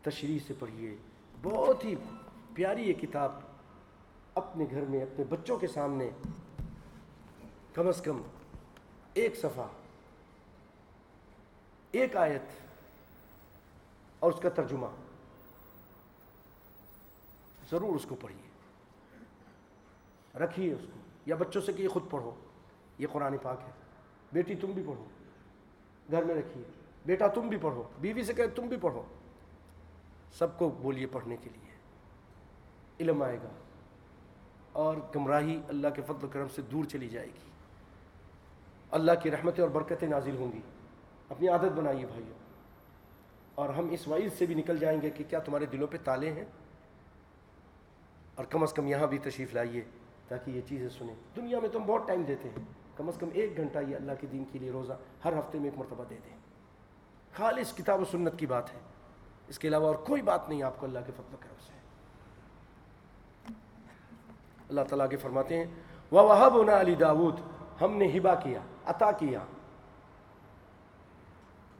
تشریح سے پڑھیے، بہت ہی پیاری یہ کتاب اپنے گھر میں، اپنے بچوں کے سامنے، کم از کم ایک صفحہ، ایک آیت اور اس کا ترجمہ۔ ضرور اس کو پڑھیے۔ رکھیے اس کو۔ یا بچوں سے کہ یہ خود پڑھو۔ یہ قرآن پاک ہے۔ بیٹی تم بھی پڑھو۔ گھر میں رکھیے۔ بیٹا تم بھی پڑھو۔ بیوی سے کہ تم بھی پڑھو۔ سب کو بولیے پڑھنے کے لیے۔ علم آئے گا۔ اور گمراہی اللہ کے فضل و کرم سے دور چلی جائے گی۔ اللہ کی رحمتیں اور برکتیں نازل ہوں گی۔ اپنی عادت بنائیے بھائیوں اور ہم اس وعید سے بھی نکل جائیں گے کہ کیا تمہارے دلوں پہ تالے ہیں؟ اور کم از کم یہاں بھی تشریف لائیے تاکہ یہ چیزیں سنیں۔ دنیا میں تم بہت ٹائم دیتے ہیں۔ کم از کم ایک گھنٹہ یہ اللہ کے دین کے لیے روزہ ہر ہفتے میں ایک مرتبہ دے دیں۔ خالص کتاب و سنت کی بات ہے۔ اس کے علاوہ اور کوئی بات نہیں، آپ کو اللہ کے فضل کرم سے۔ اللہ تعالیٰ کے فرماتے ہیں وہ وہب علی داود ہم نے ہبا کیا، عطا کیا۔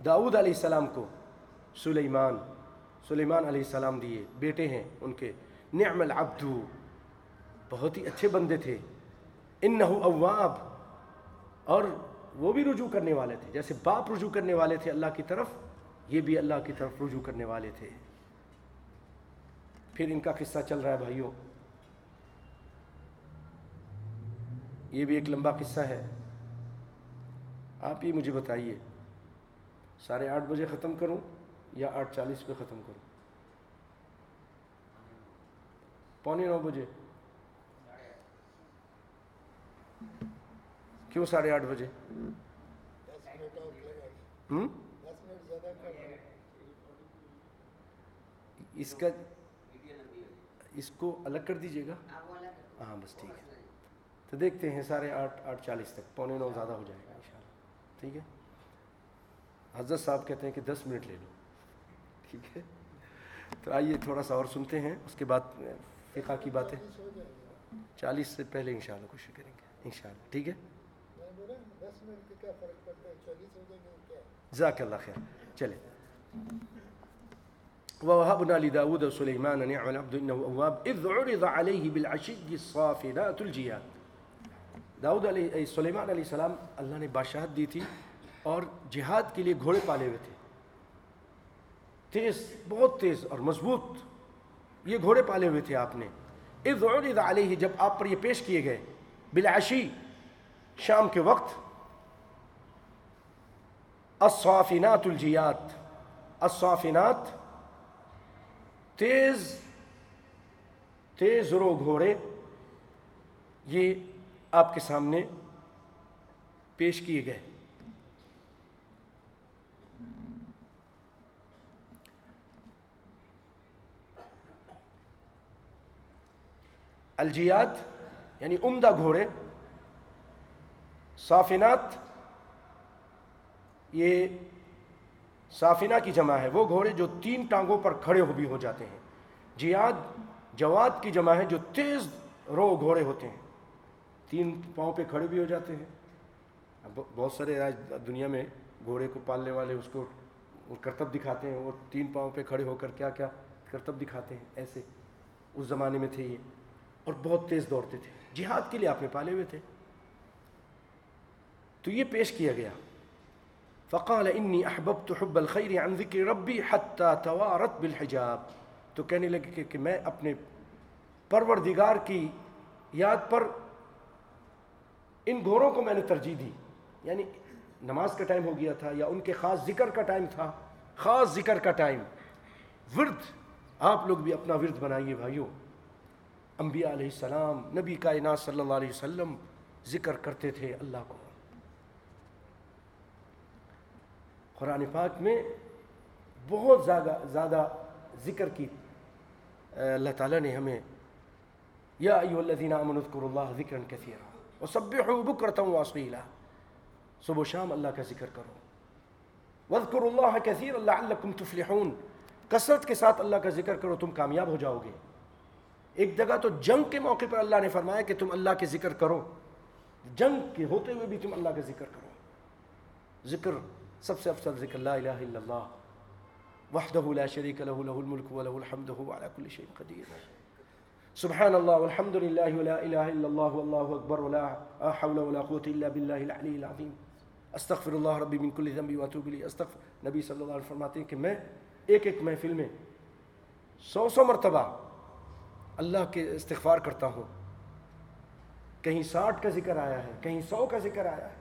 داود علیہ السلام کو سلیمان سلیمان علیہ السلام دیے، بیٹے ہیں ان کے۔ نعم العبد، بہت ہی اچھے بندے تھے۔ انہو اواب، اور وہ بھی رجوع کرنے والے تھے۔ جیسے باپ رجوع کرنے والے تھے اللہ کی طرف، یہ بھی اللہ کی طرف رجوع کرنے والے تھے۔ پھر ان کا قصہ چل رہا ہے بھائیوں یہ بھی ایک لمبا قصہ ہے۔ آپ ہی مجھے بتائیے۔ ساڑھے آٹھ بجے ختم کروں۔ یا آٹھ چالیس پہ ختم کروں پونے نو بجے۔ کیوں ساڑھے آٹھ بجے؟ اس کا اس کو الگ کر دیجیے گا؟ ہاں بس ٹھیک ہے۔ تو دیکھتے ہیں ساڑھے آٹھ آٹھ چالیس تک۔ پونے نو زیادہ ہو جائے گا، انشاءاللہ۔ ٹھیک ہے؟ حضرت صاحب کہتے ہیں کہ دس منٹ لے لو۔ ٹھیک ہے۔ تو آئیے تھوڑا سا اور سنتے ہیں۔ اس کے بعد فقہ کی باتیں۔ چالیس سے پہلے انشاءاللہ کوشش کریں گے۔ انشاءاللہ ٹھیک ہے؟ جزاک اللہ خیر۔ چلے ووهبنا لداود وسليمان نعم العبد انه اواب اذ عرض عليه بالعشي الصافنات الجياد۔ داؤد علیہ، سلیمان علیہ السلام اللہ نے بادشاہت دی تھی اور جہاد کے لیے گھوڑے پالے ہوئے تھے۔ تیز، بہت تیز اور مضبوط۔ یہ گھوڑے پالے ہوئے تھے آپ نے۔ اذ عرض علیہ، جب آپ پر یہ پیش کیے گئے، بالعشی، شام کے وقت، الصافنات الجیات۔ الصافنات، تیز تیز رو گھوڑے۔ یہ آپ کے سامنے پیش کیے گئے۔ الجیات یعنی عمدہ گھوڑے، صافنات، یہ صافنہ کی جمع ہے، وہ گھوڑے جو تین ٹانگوں پر کھڑے ہو بھی ہو جاتے ہیں۔ جیاد، جواد کی جمع ہے جو تیز رو گھوڑے ہوتے ہیں۔ تین پاؤں پہ کھڑے بھی ہو جاتے ہیں۔ بہت سارے آج دنیا میں گھوڑے کو پالنے والے اس کو کرتب دکھاتے ہیں، وہ تین پاؤں پہ کھڑے ہو کر کیا کیا کرتب دکھاتے ہیں، ایسے۔ اس زمانے میں تھے یہ۔ اور بہت تیز دوڑتے تھے۔ جہاد کے لیے آپ نے پالے ہوئے تھے۔ تو یہ پیش کیا گیا۔ فقال انی احببت حب الخیر عن ذکر ربی حتی توارت بالحجاب۔ تو کہنے لگے کہ میں اپنے پروردگار کی یاد پر ان گھوڑوں کو میں نے ترجیح دی۔ یعنی نماز کا ٹائم ہو گیا تھا یا ان کے خاص ذکر کا ٹائم تھا۔ خاص ذکر کا ٹائم۔ ورد آپ لوگ بھی اپنا ورد بنائیے بھائیوں انبیاء علیہ السلام، نبی کائنات صلی اللہ علیہ وسلم ذکر کرتے تھے اللہ کو۔ قرآن پاک میں بہت زیادہ زیادہ ذکر کی اللہ تعالیٰ نے ہمیں، یا ایو الذین آمنوا اذکروا اللہ ذکرا کثیرا وسبحوا بکرتا واصیلا۔ صبح و شام اللہ کا ذکر کرو۔ واذکروا اللہ کثیرا لعلکم تفلحون۔ کثرت کے ساتھ اللہ کا ذکر کرو، تم کامیاب ہو جاؤ گے۔ ایک جگہ تو جنگ کے موقع پر اللہ نے فرمایا کہ تم اللہ کے ذکر کرو۔ جنگ کے ہوتے ہوئے بھی تم اللہ کا ذکر کرو۔ ذکر سب سے افضل ذکر لا الہ الا اللہ وحدہ لا شریک له له الملک و له الحمد، هو على كل شيء قدیر۔ سبحان الله والحمد لله ولا اله الا الله والله اكبر ولا حول ولا قوه الا بالله العلي العظيم استغفر الله ربي من كل ذنب واتوب اليه استغفر نبی صلی اللہ علیہ وسلم فرماتے ہیں کہ میں ایک ایک محفل میں سو سو مرتبہ اللہ کے استغفار کرتا ہوں۔ کہیں ساٹھ کا ذکر آیا ہے، کہیں سو کا ذکر آیا ہے۔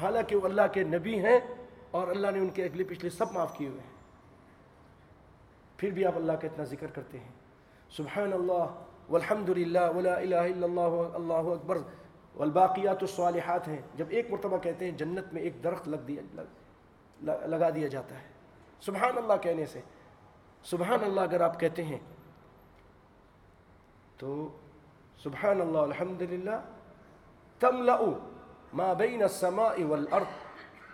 حالانکہ وہ اللہ کے نبی ہیں اور اللہ نے ان کے اگلے پچھلے سب معاف کیے ہوئے ہیں۔ پھر بھی آپ اللہ کا اتنا ذکر کرتے ہیں۔ سبحان اللہ والحمد للہ ولا الہ الا اللہ اللہ اکبر۔ والباقیات الصالحات ہیں۔ جب ایک مرتبہ کہتے ہیں جنت میں ایک درخت لگ دیا لگا دیا جاتا ہے۔ سبحان اللہ کہنے سے۔ سبحان اللہ اگر آپ کہتے ہیں تو سبحان اللہ الحمد للہ تملأ ما بین السماء والارض،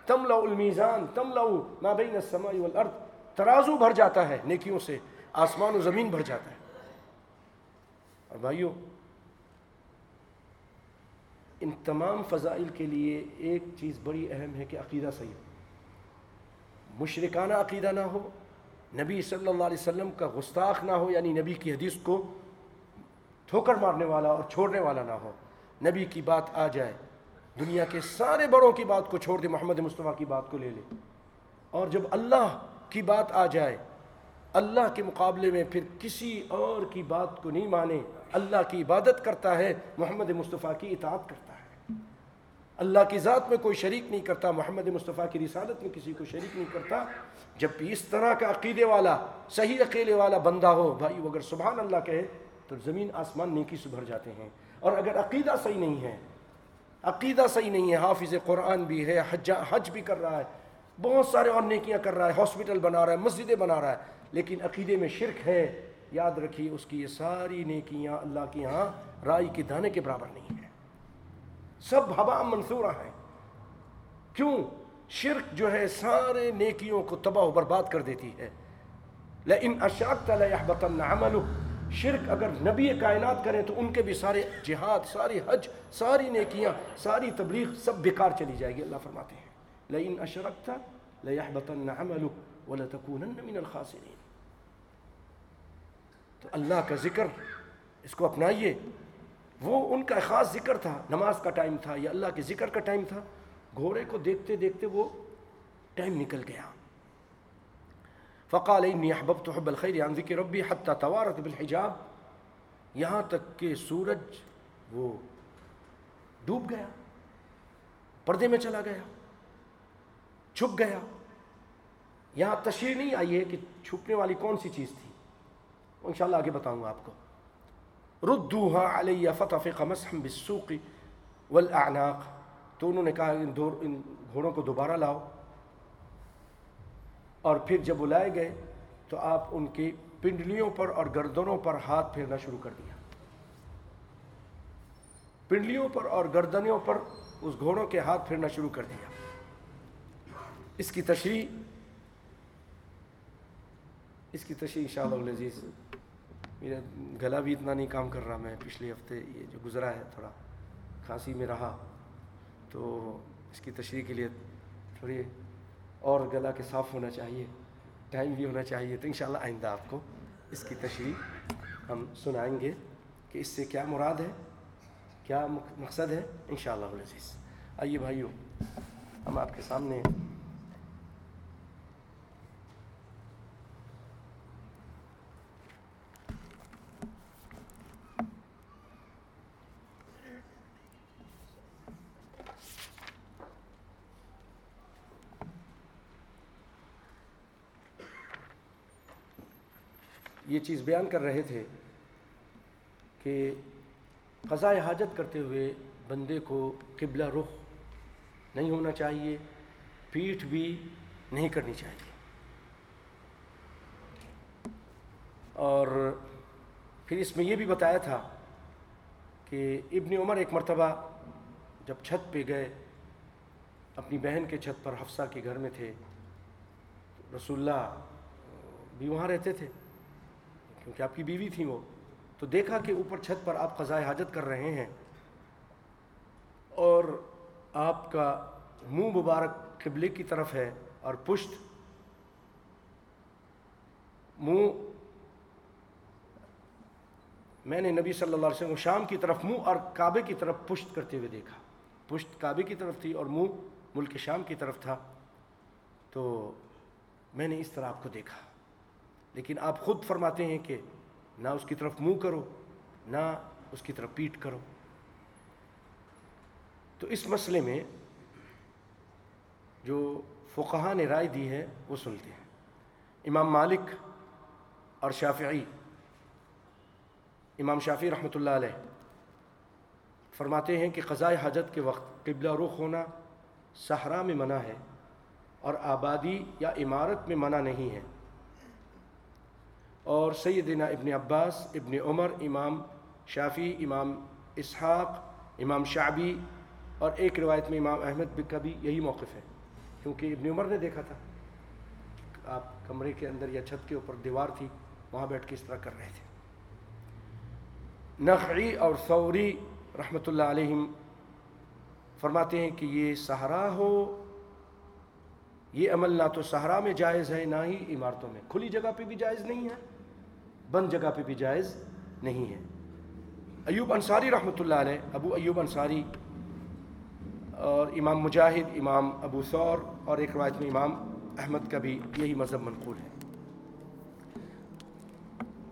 تملأ المیزان، تملأ ما بین السماء والارض۔ ترازو بھر جاتا ہے نیکیوں سے، آسمان و زمین بھر جاتا ہے۔ اور بھائیو، ان تمام فضائل کے لیے ایک چیز بڑی اہم ہے کہ عقیدہ صحیح ہو۔ مشرکانہ عقیدہ نہ ہو، نبی صلی اللہ علیہ وسلم کا گستاخ نہ ہو یعنی نبی کی حدیث کو ٹھوکر مارنے والا اور چھوڑنے والا نہ ہو۔ نبی کی بات آ جائے، دنیا کے سارے بڑوں کی بات کو چھوڑ دے، محمد مصطفیٰ کی بات کو لے لے۔ اور جب اللہ کی بات آ جائے، اللہ کے مقابلے میں پھر کسی اور کی بات کو نہیں مانے۔ اللہ کی عبادت کرتا ہے، محمد مصطفیٰ کی اطاعت کرتا ہے۔ اللہ کی ذات میں کوئی شریک نہیں کرتا، محمد مصطفیٰ کی رسالت میں کسی کو شریک نہیں کرتا۔ جب بھی اس طرح کا عقیدے والا، صحیح عقیدے والا بندہ ہو، بھائی وہ اگر سبحان اللہ کہے تو زمین آسمان نیکی سے بھر جاتے ہیں۔ اور اگر عقیدہ صحیح نہیں ہے، عقیدہ صحیح نہیں ہے، حافظ قرآن بھی ہے، حج حج بھی کر رہا ہے، بہت سارے اور نیکیاں کر رہا ہے، ہاسپٹل بنا رہا ہے، مسجدیں بنا رہا ہے، لیکن عقیدے میں شرک ہے، یاد رکھیے اس کی یہ ساری نیکیاں اللہ کی ہاں رائی کے دانے کے برابر نہیں ہے سب ہوا منصورہ ہیں۔ کیوں؟ شرک جو ہے سارے نیکیوں کو تباہ و برباد کر دیتی ہے۔ لیکن اشاک لَيَحْبَطَنَّ عَمَلُهُ۔ شرک اگر نبی کائنات کریں تو ان کے بھی سارے جہاد، ساری حج، ساری نیکیاں، ساری تبلیغ سب بیکار چلی جائے گی، اللہ فرماتے ہیں۔ لئن اشرکت لیحبطن عملک ولتکونن من الخاسرین۔ تو اللہ کا ذکر، اس کو اپنائیے۔ وہ ان کا خاص ذکر تھا، نماز کا ٹائم تھا یا اللہ کے ذکر کا ٹائم تھا۔ گھوڑے کو دیکھتے دیکھتے وہ ٹائم نکل گیا۔ فقال انی احببت حب الخیر عن ذکر ربی حتی توارت بالحجاب. یہاں تک کہ سورج وہ ڈوب گیا پردے میں چلا گیا چھپ گیا۔ یہاں تشریح نہیں آئی ہے کہ چھپنے والی کون سی چیز تھی۔ انشاءاللہ آگے بتاؤں گا آپ کو۔ ردوها علی فتفق مسحا بالسوق والاعناق تو انہوں نے کہا ان, دور ان گھوڑوں کو دوبارہ لاؤ۔ اور پھر جب بلائے گئے تو آپ ان کی پنڈلیوں پر اور گردنوں پر ہاتھ پھیرنا شروع کر دیا۔ پنڈلیوں پر اور گردنوں پر اس گھوڑوں کے ہاتھ پھیرنا شروع کر دیا۔ اس کی تشریح، اس کی تشریح انشاءاللہ العزیز، میرا گلا بھی اتنا نہیں کام کر رہا میں پچھلے ہفتے یہ جو گزرا ہے تھوڑا کھانسی میں رہا، تو اس کی تشریح کے لیے تھوڑی اور گلا کے صاف ہونا چاہیے، ٹائم بھی ہونا چاہیے تو انشاءاللہ آئندہ آپ کو اس کی تشریح ہم سنائیں گے کہ اس سے کیا مراد ہے، کیا مقصد ہے، انشاءاللہ العزیز آئیے بھائیو، ہم آپ کے سامنے یہ چیز بیان کر رہے تھے کہ قضاء حاجت کرتے ہوئے بندے کو قبلہ رخ نہیں ہونا چاہیے، پیٹھ بھی نہیں کرنی چاہیے۔ اور پھر اس میں یہ بھی بتایا تھا کہ ابن عمر ایک مرتبہ جب چھت پہ گئے، اپنی بہن کے چھت پر حفصہ کے گھر میں تھے، رسول اللہ بھی وہاں رہتے تھے۔ کیونکہ آپ کی بیوی تھی وہ۔ تو دیکھا کہ اوپر چھت پر آپ قضاء حاجت کر رہے ہیں۔ اور آپ کا منہ مبارک قبلے کی طرف ہے اور پشت۔ منہ۔ میں نے نبی صلی اللہ علیہ وسلم شام کی طرف منہ اور کعبے کی طرف پشت کرتے ہوئے دیکھا۔ پشت کعبے کی طرف تھی اور منہ ملک شام کی طرف تھا۔ تو میں نے اس طرح آپ کو دیکھا۔ لیکن آپ خود فرماتے ہیں کہ نہ اس کی طرف منہ کرو، نہ اس کی طرف پیٹ کرو۔ تو اس مسئلے میں جو فقہ نے رائے دی ہے، وہ سنتے ہیں۔ امام مالک اور شافعی، امام شافی رحمۃ اللہ علیہ فرماتے ہیں کہ قضاء حاجت کے وقت قبلہ رخ ہونا صحرا میں منع ہے اور آبادی یا عمارت میں منع نہیں ہے۔ اور سیدنا ابن عباس، ابن عمر، امام شافی امام اسحاق، امام شعبی اور ایک روایت میں امام احمد کا بھی یہی موقف ہے، کیونکہ ابن عمر نے دیکھا تھا۔ آپ کمرے کے اندر یا چھت کے اوپر دیوار تھی، وہاں بیٹھ کے اس طرح کر رہے تھے۔ نخعی اور ثوری رحمۃ اللہ علیہم فرماتے ہیں کہ یہ سہارا ہو، یہ عمل نہ تو صحرا میں جائز ہے، نہ ہی عمارتوں میں۔ کھلی جگہ پہ بھی جائز نہیں ہے۔ بند جگہ پہ بھی جائز نہیں ہے۔ ایوب انصاری رحمۃ اللہ علیہ، ابو ایوب انصاری اور امام مجاہد، امام ابو ثور اور ایک روایت میں امام احمد کا بھی یہی مذہب منقول ہے۔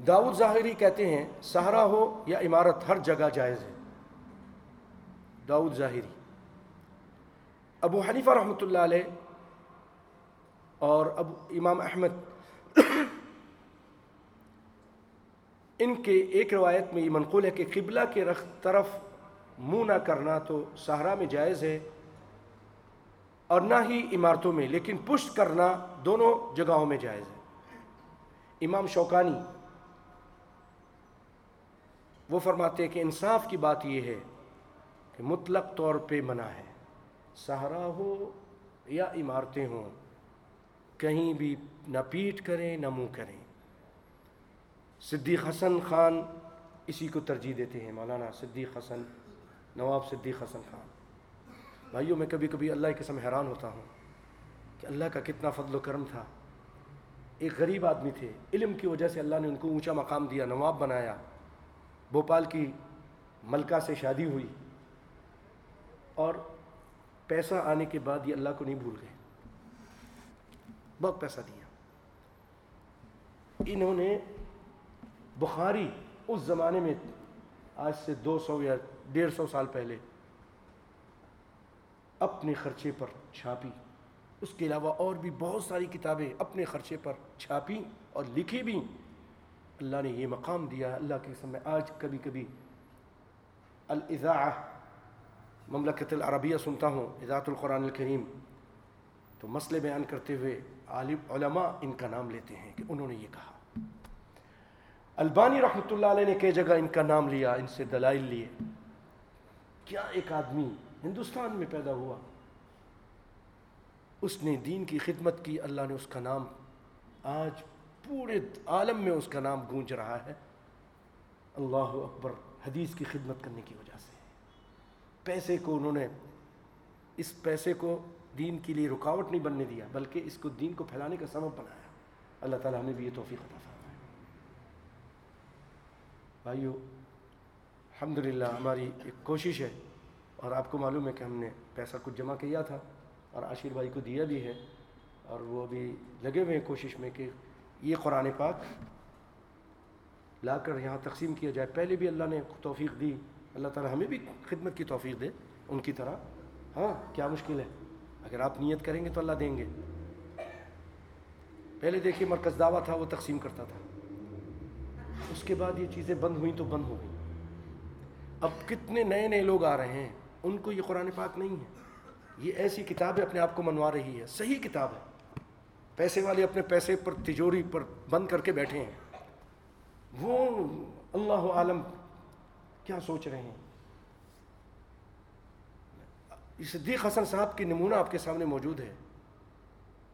داؤد ظاہری کہتے ہیں سہرا ہو یا عمارت، ہر جگہ جائز ہے۔ داؤد ظاہری۔ ابو حنیفہ رحمۃ اللہ علیہ اور ابو امام احمد ان کے ایک روایت میں یہ منقول ہے کہ قبلہ کے رخ طرف منہ نہ کرنا تو سہرا میں جائز ہے اور نہ ہی عمارتوں میں، لیکن پشت کرنا دونوں جگہوں میں جائز ہے۔ امام شوکانی وہ فرماتے ہیں کہ انصاف کی بات یہ ہے کہ مطلق طور پہ منع ہے۔ سہارا ہو یا عمارتیں ہوں، کہیں بھی نہ پیٹ کریں، نہ منہ کریں۔ صدیق حسن خان اسی کو ترجیح دیتے ہیں، مولانا صدیق حسن، نواب صدیق حسن خان۔ بھائیوں میں کبھی کبھی اللہ کے قسم حیران ہوتا ہوں کہ اللہ کا کتنا فضل و کرم تھا۔ ایک غریب آدمی تھے، علم کی وجہ سے اللہ نے ان کو اونچا مقام دیا، نواب بنایا۔ بھوپال کی ملکہ سے شادی ہوئی۔ اور پیسہ آنے کے بعد یہ اللہ کو نہیں بھول گئے۔ بہت پیسہ دیا۔ انہوں نے بخاری اس زمانے میں آج سے دو سو یا ڈیڑھ سو سال پہلے اپنے خرچے پر چھاپی۔ اس کے علاوہ اور بھی بہت ساری کتابیں اپنے خرچے پر چھاپی اور لکھی بھی۔ اللہ نے یہ مقام دیا اللہ کے سمے آج کبھی کبھی الاذاعہ مملکت العربیہ سنتا ہوں اذاعت القرآن الکریم۔ تو مسئلے بیان کرتے ہوئے عالم، علماء ان کا نام لیتے ہیں کہ انہوں نے یہ کہا۔ البانی رحمۃ اللہ علیہ نے کئی جگہ ان کا نام لیا، ان سے دلائل لیے۔ کیا ایک آدمی ہندوستان میں پیدا ہوا؟ اس نے دین کی خدمت کی، اللہ نے اس کا نام آج پورے عالم میں اس کا نام گونج رہا ہے۔ اللہ اکبر، حدیث کی خدمت کرنے کی وجہ سے۔ پیسے کو انہوں نے، اس پیسے کو دین کے لیے رکاوٹ نہیں بننے دیا، بلکہ اس کو دین کو پھیلانے کا سبب بنایا۔ اللہ تعالیٰ ہمیں بھی یہ توفیق عطا فرمایا بھائیو الحمد للہ ہماری ایک کوشش ہے اور آپ کو معلوم ہے کہ ہم نے پیسہ کچھ جمع کیا تھا اور عاشر بھائی کو دیا بھی ہے اور وہ ابھی لگے ہوئے ہیں کوشش میں کہ یہ قرآن پاک لا کر یہاں تقسیم کیا جائے۔ پہلے بھی اللہ نے توفیق دی، اللہ تعالیٰ ہمیں بھی خدمت کی توفیق دے ان کی طرح۔ ہاں کیا مشکل ہے؟ اگر آپ نیت کریں گے تو اللہ دیں گے۔ پہلے دیکھیے مرکز دعویٰ تھا، وہ تقسیم کرتا تھا۔ اس کے بعد یہ چیزیں بند ہوئیں تو بند ہو گئیں۔ اب کتنے نئے نئے لوگ آ رہے ہیں، ان کو یہ قرآن پاک نہیں ہے۔ یہ ایسی کتاب ہے اپنے آپ کو منوا رہی ہے، صحیح کتاب ہے۔ پیسے والے اپنے پیسے پر، تجوری پر بند کر کے بیٹھے ہیں۔ وہ اللہ عالم کیا سوچ رہے ہیں؟ صدیق حسن صاحب کی نمونہ آپ کے سامنے موجود ہے۔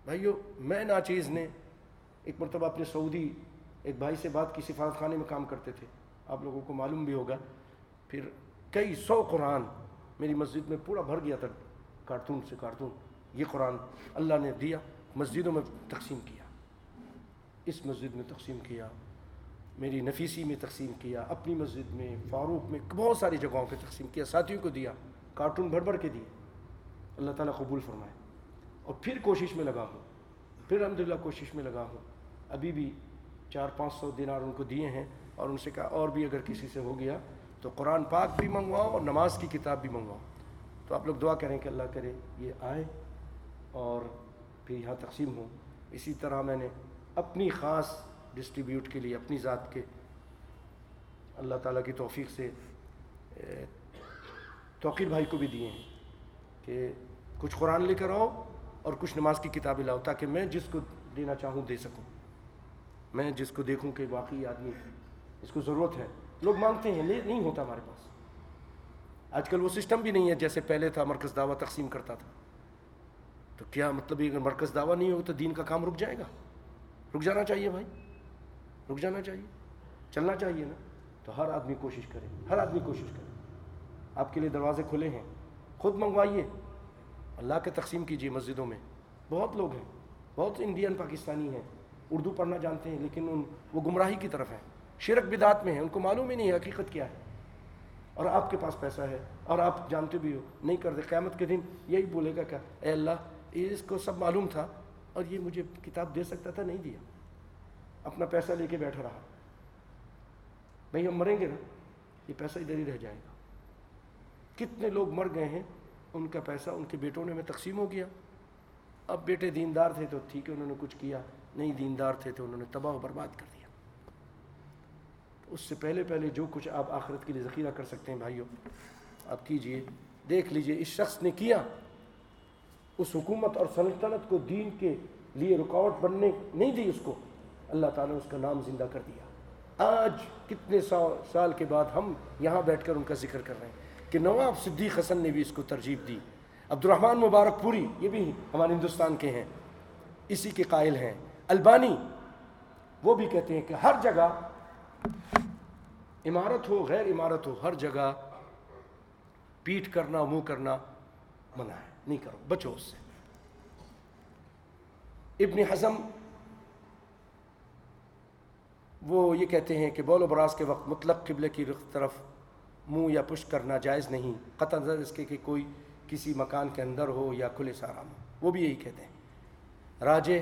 بھائیو، میں ناچیز نے ایک مرتبہ اپنے سعودی ایک بھائی سے بات کی، سفارت خانے میں کام کرتے تھے۔ آپ لوگوں کو معلوم بھی ہوگا۔ پھر کئی سو قرآن میری مسجد میں پورا بھر گیا تھا، کارٹون سے کارٹون۔ یہ قرآن اللہ نے دیا، مسجدوں میں تقسیم کیا۔ اس مسجد میں تقسیم کیا، میری نفیسی میں تقسیم کیا، اپنی مسجد میں، فاروق میں، بہت ساری جگہوں پہ تقسیم کیا، ساتھیوں کو دیا، کارٹون بھر بھر کے دیے۔ اللہ تعالیٰ قبول فرمائے۔ اور پھر کوشش میں لگا ہوں۔ پھر الحمد للہ کوشش میں لگا ہوں۔ ابھی بھی چار پانچ سو دینار ان کو دیے ہیں اور ان سے کہا اور بھی اگر کسی سے ہو گیا تو قرآن پاک بھی منگواؤ اور نماز کی کتاب بھی منگواؤ۔ تو آپ لوگ دعا کریں کہ اللہ کرے یہ آئے اور پھر یہاں تقسیم ہوں۔ اسی طرح میں نے اپنی خاص ڈسٹریبیوٹ کے لیے اپنی ذات کے اللہ تعالیٰ کی توفیق سے توقیر بھائی کو بھی دیے ہیں کہ کچھ قرآن لے کر آؤ اور کچھ نماز کی کتابیں لاؤ تاکہ میں جس کو دینا چاہوں دے سکوں۔ میں جس کو دیکھوں کہ واقعی آدمی اس کو ضرورت ہے۔ لوگ مانگتے ہیں، نہیں ہوتا ہمارے پاس۔ آج کل وہ سسٹم بھی نہیں ہے جیسے پہلے تھا، مرکز دعویٰ تقسیم کرتا تھا۔ تو کیا مطلب اگر مرکز دعویٰ نہیں ہو تو دین کا کام رک جائے گا؟ رک جانا چاہیے بھائی۔ رک جانا چاہیے۔ چلنا چاہیے نا۔ تو ہر آدمی کوشش کرے، ہر آدمی کوشش کرے۔ آپ کے لیے دروازے کھلے ہیں۔ خود منگوائیے۔ اللہ کے تقسیم کیجیے مسجدوں میں۔ بہت لوگ ہیں، بہت انڈین پاکستانی ہیں۔ اردو پڑھنا جانتے ہیں، لیکن ان وہ گمراہی کی طرف ہیں۔ شرک بدات میں ہیں، ان کو معلوم ہی نہیں ہے حقیقت کیا ہے۔ اور آپ کے پاس پیسہ ہے، اور آپ جانتے بھی ہو، نہیں کرتے۔ قیامت کے دن یہی بولے گا کہ، اے اللہ، اس کو سب معلوم تھا، اور یہ مجھے کتاب دے سکتا تھا، نہیں دیا۔ اپنا پیسہ لے کے بیٹھا رہا۔ بھائی، ہم مریں گے نا؟ یہ پیسہ ادھر ہی رہ جائے گا۔ کتنے لوگ مر گئے ہیں، ان کا پیسہ ان کے بیٹوں نے میں تقسیم ہو گیا۔ اب بیٹے دیندار تھے تو ٹھیک ہے، انہوں نے کچھ کیا۔ نہیں دیندار تھے تو انہوں نے تباہ و برباد کر دیا۔ اس سے پہلے پہلے جو کچھ آپ آخرت کے لیے ذخیرہ کر سکتے ہیں بھائیوں آپ کیجیے، دیکھ لیجیے، اس شخص نے کیا؟ اس حکومت اور سلطنت کو دین کے لیے رکاوٹ بننے نہیں دی اس کو۔ اللہ تعالیٰ نے اس کا نام زندہ کر دیا۔ آج کتنے سو سال کے بعد ہم یہاں بیٹھ کر ان کا ذکر کر رہے ہیں کہ نواب صدیق حسن نے بھی اس کو ترجیح دی۔ عبد الرحمن مبارک پوری، یہ بھی ہمارے ہندوستان کے ہیں، اسی کے قائل ہیں۔ البانی، وہ بھی کہتے ہیں کہ ہر جگہ عمارت ہو، غیر عمارت ہو، ہر جگہ پیٹ کرنا، منہ کرنا منع ہے، نہیں کرو، بچو اس سے۔ ابن حزم، وہ یہ کہتے ہیں کہ بول و براز کے وقت مطلق قبل کی طرف منہ یا پشت کرنا جائز نہیں، قطع نظر اس کے کہ کوئی کسی مکان کے اندر ہو یا کھلے سارام ہو وہ بھی یہی کہتے ہیں۔ راجے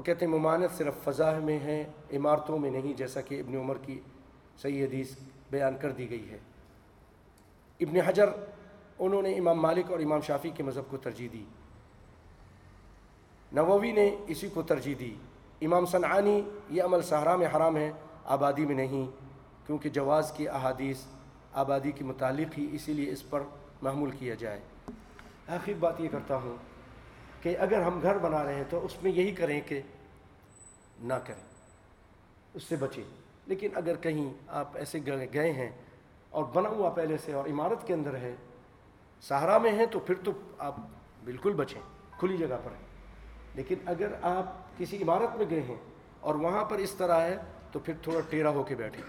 وہ کہتے ہیں ممانت صرف فضا میں ہے عمارتوں میں نہیں، جیسا کہ ابن عمر کی صحیح حدیث بیان کر دی گئی ہے۔ ابن حجر، انہوں نے امام مالک اور امام شافی کے مذہب کو ترجیح دی۔ نووی نے اسی کو ترجیح دی۔ امام صنعانی، یہ عمل صحرا میں حرام ہے، آبادی میں نہیں، کیونکہ جواز کی احادیث آبادی کے متعلق ہی اسی لیے اس پر محمول کیا جائے۔ آخر بات یہ کرتا ہوں کہ اگر ہم گھر بنا رہے ہیں تو اس میں یہی کریں کہ نہ کریں، اس سے بچیں۔ لیکن اگر کہیں آپ ایسے گئے ہیں اور بنا ہوا پہلے سے اور عمارت کے اندر ہے سہارا میں ہیں تو پھر تو آپ بالکل بچیں، کھلی جگہ پر ہیں۔ لیکن اگر آپ کسی عمارت میں گئے ہیں اور وہاں پر اس طرح ہے تو پھر تھوڑا ٹیڑھا ہو کے بیٹھیں،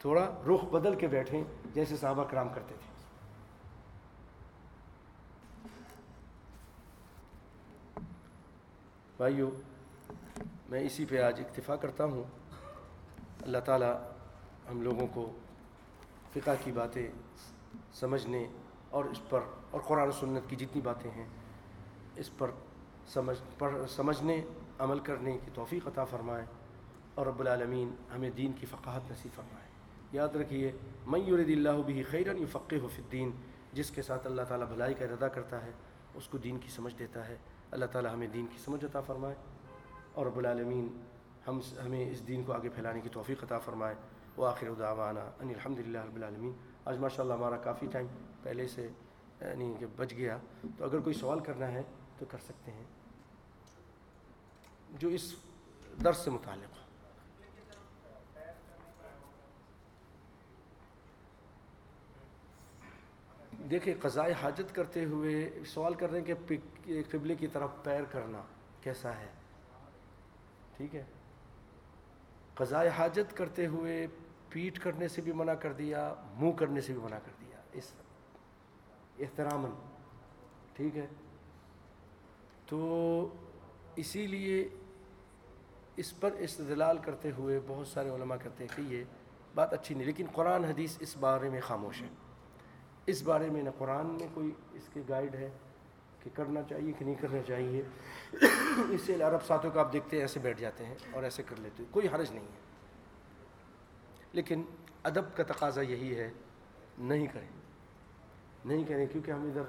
تھوڑا رخ بدل کے بیٹھیں جیسے صحابہ کرام کرتے تھے۔ بھائیو، میں اسی پہ آج اکتفا کرتا ہوں۔ اللہ تعالیٰ ہم لوگوں کو فقہ کی باتیں سمجھنے اور اس پر اور قرآن و سنت کی جتنی باتیں ہیں، اس پر سمجھ، پر سمجھنے، عمل کرنے کی توفیق عطا فرمائے اور رب العالمین ہمیں دین کی فقاہت نصیب فرمائے۔ یاد رکھیے میں یورد اللہ بھی خیرن فقہ و الدین، جس کے ساتھ اللہ تعالیٰ بھلائی کا ارادہ کرتا ہے، اس کو دین کی سمجھ دیتا ہے۔ اللہ تعالیٰ ہمیں دین کی سمجھ عطا فرمائے اور رب العالمین ہم ہمیں اس دین کو آگے پھیلانے کی توفیق عطا فرمائے۔ وہ آخر دعوانا ان الحمد للہ رب العالمین۔ آج ماشاء اللہ ہمارا کافی ٹائم پہلے سے یعنی کہ بچ گیا۔ تو اگر کوئی سوال کرنا ہے تو کر سکتے ہیں۔ جو اس درس سے متعلق ہو دیکھیں، قضائے حاجت کرتے ہوئے سوال کر رہے ہیں کہ قبلے کی طرف پیر کرنا کیسا ہے؟ ٹھیک ہے۔ قضائے حاجت کرتے ہوئے پیٹ کرنے سے بھی منع کر دیا، منہ کرنے سے بھی منع کر دیا، اس احترام ٹھیک ہے۔ تو اسی لیے اس پر استدلال کرتے ہوئے بہت سارے علماء کہتے ہیں کہ یہ بات اچھی نہیں، لیکن قرآن حدیث اس بارے میں خاموش ہے۔ اس بارے میں نہ قرآن میں کوئی اس کے گائیڈ ہے کہ کرنا چاہیے کہ نہیں کرنا چاہیے۔ اس سے عرب ساتھوں کا آپ دیکھتے ہیں، ایسے بیٹھ جاتے ہیں اور ایسے کر لیتے ہیں۔ کوئی حرج نہیں ہے۔ لیکن ادب کا تقاضا یہی ہے، نہیں کریں۔ نہیں کریں، کیونکہ ہم ادھر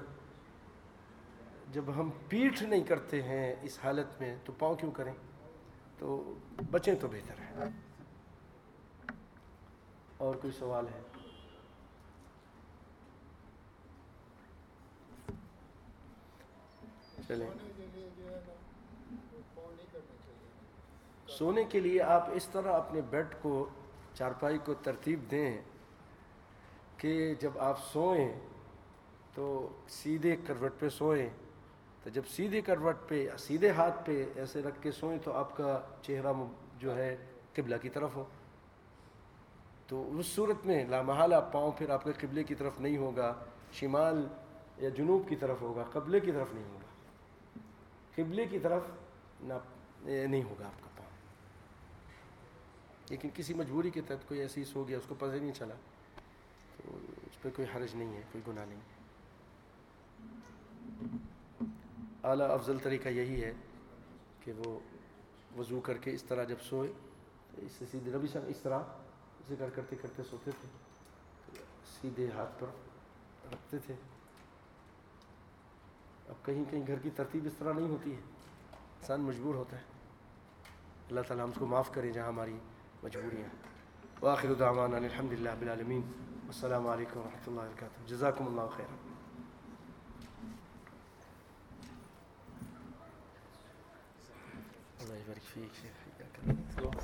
جب ہم پیٹھ نہیں کرتے ہیں اس حالت میں، تو پاؤں کیوں کریں؟ تو بچیں تو بہتر ہے۔ اور کوئی سوال ہے؟ چلیں۔ سونے کے لیے آپ اس طرح اپنے بیڈ کو چارپائی کو ترتیب دیں کہ جب آپ سوئیں تو سیدھے کروٹ پہ سوئیں۔ تو جب سیدھے کروٹ پہ سیدھے ہاتھ پہ ایسے رکھ کے سوئیں تو آپ کا چہرہ جو ہے قبلہ کی طرف ہو۔ تو اس صورت میں لامحالہ پاؤں پھر آپ کے قبلے کی طرف نہیں ہوگا شمال یا جنوب کی طرف ہوگا قبلے کی طرف نہیں ہوگا۔ قبلے کی طرف نہ نہیں ہوگا آپ کا پاؤں۔ لیکن کسی مجبوری کے تحت کوئی ایسی سو گیا، اس کو پتہ ہی نہیں چلا، تو اس پہ کوئی حرج نہیں ہے، کوئی گناہ نہیں۔ اعلیٰ افضل طریقہ یہی ہے کہ وہ وضو کر کے اس طرح جب سوئے، تو اس سے سیدھے نبی صاحب اس طرح ذکر کرتے کرتے سوتے تھے سیدھے ہاتھ پر رکھتے تھے۔ اب کہیں کہیں گھر کی ترتیب اس طرح نہیں ہوتی ہے۔ انسان مجبور ہوتا ہے۔ اللہ تعالیٰ ہم اس کو معاف کرے جہاں ہماری مجبوریاں۔ واخر دعوانا الحمد للہ بالعالمین السلام علیکم ورحمۃ اللہ وبرکاتہ۔ جزاکم اللہ خیر اللہ يبارك فيك شيخ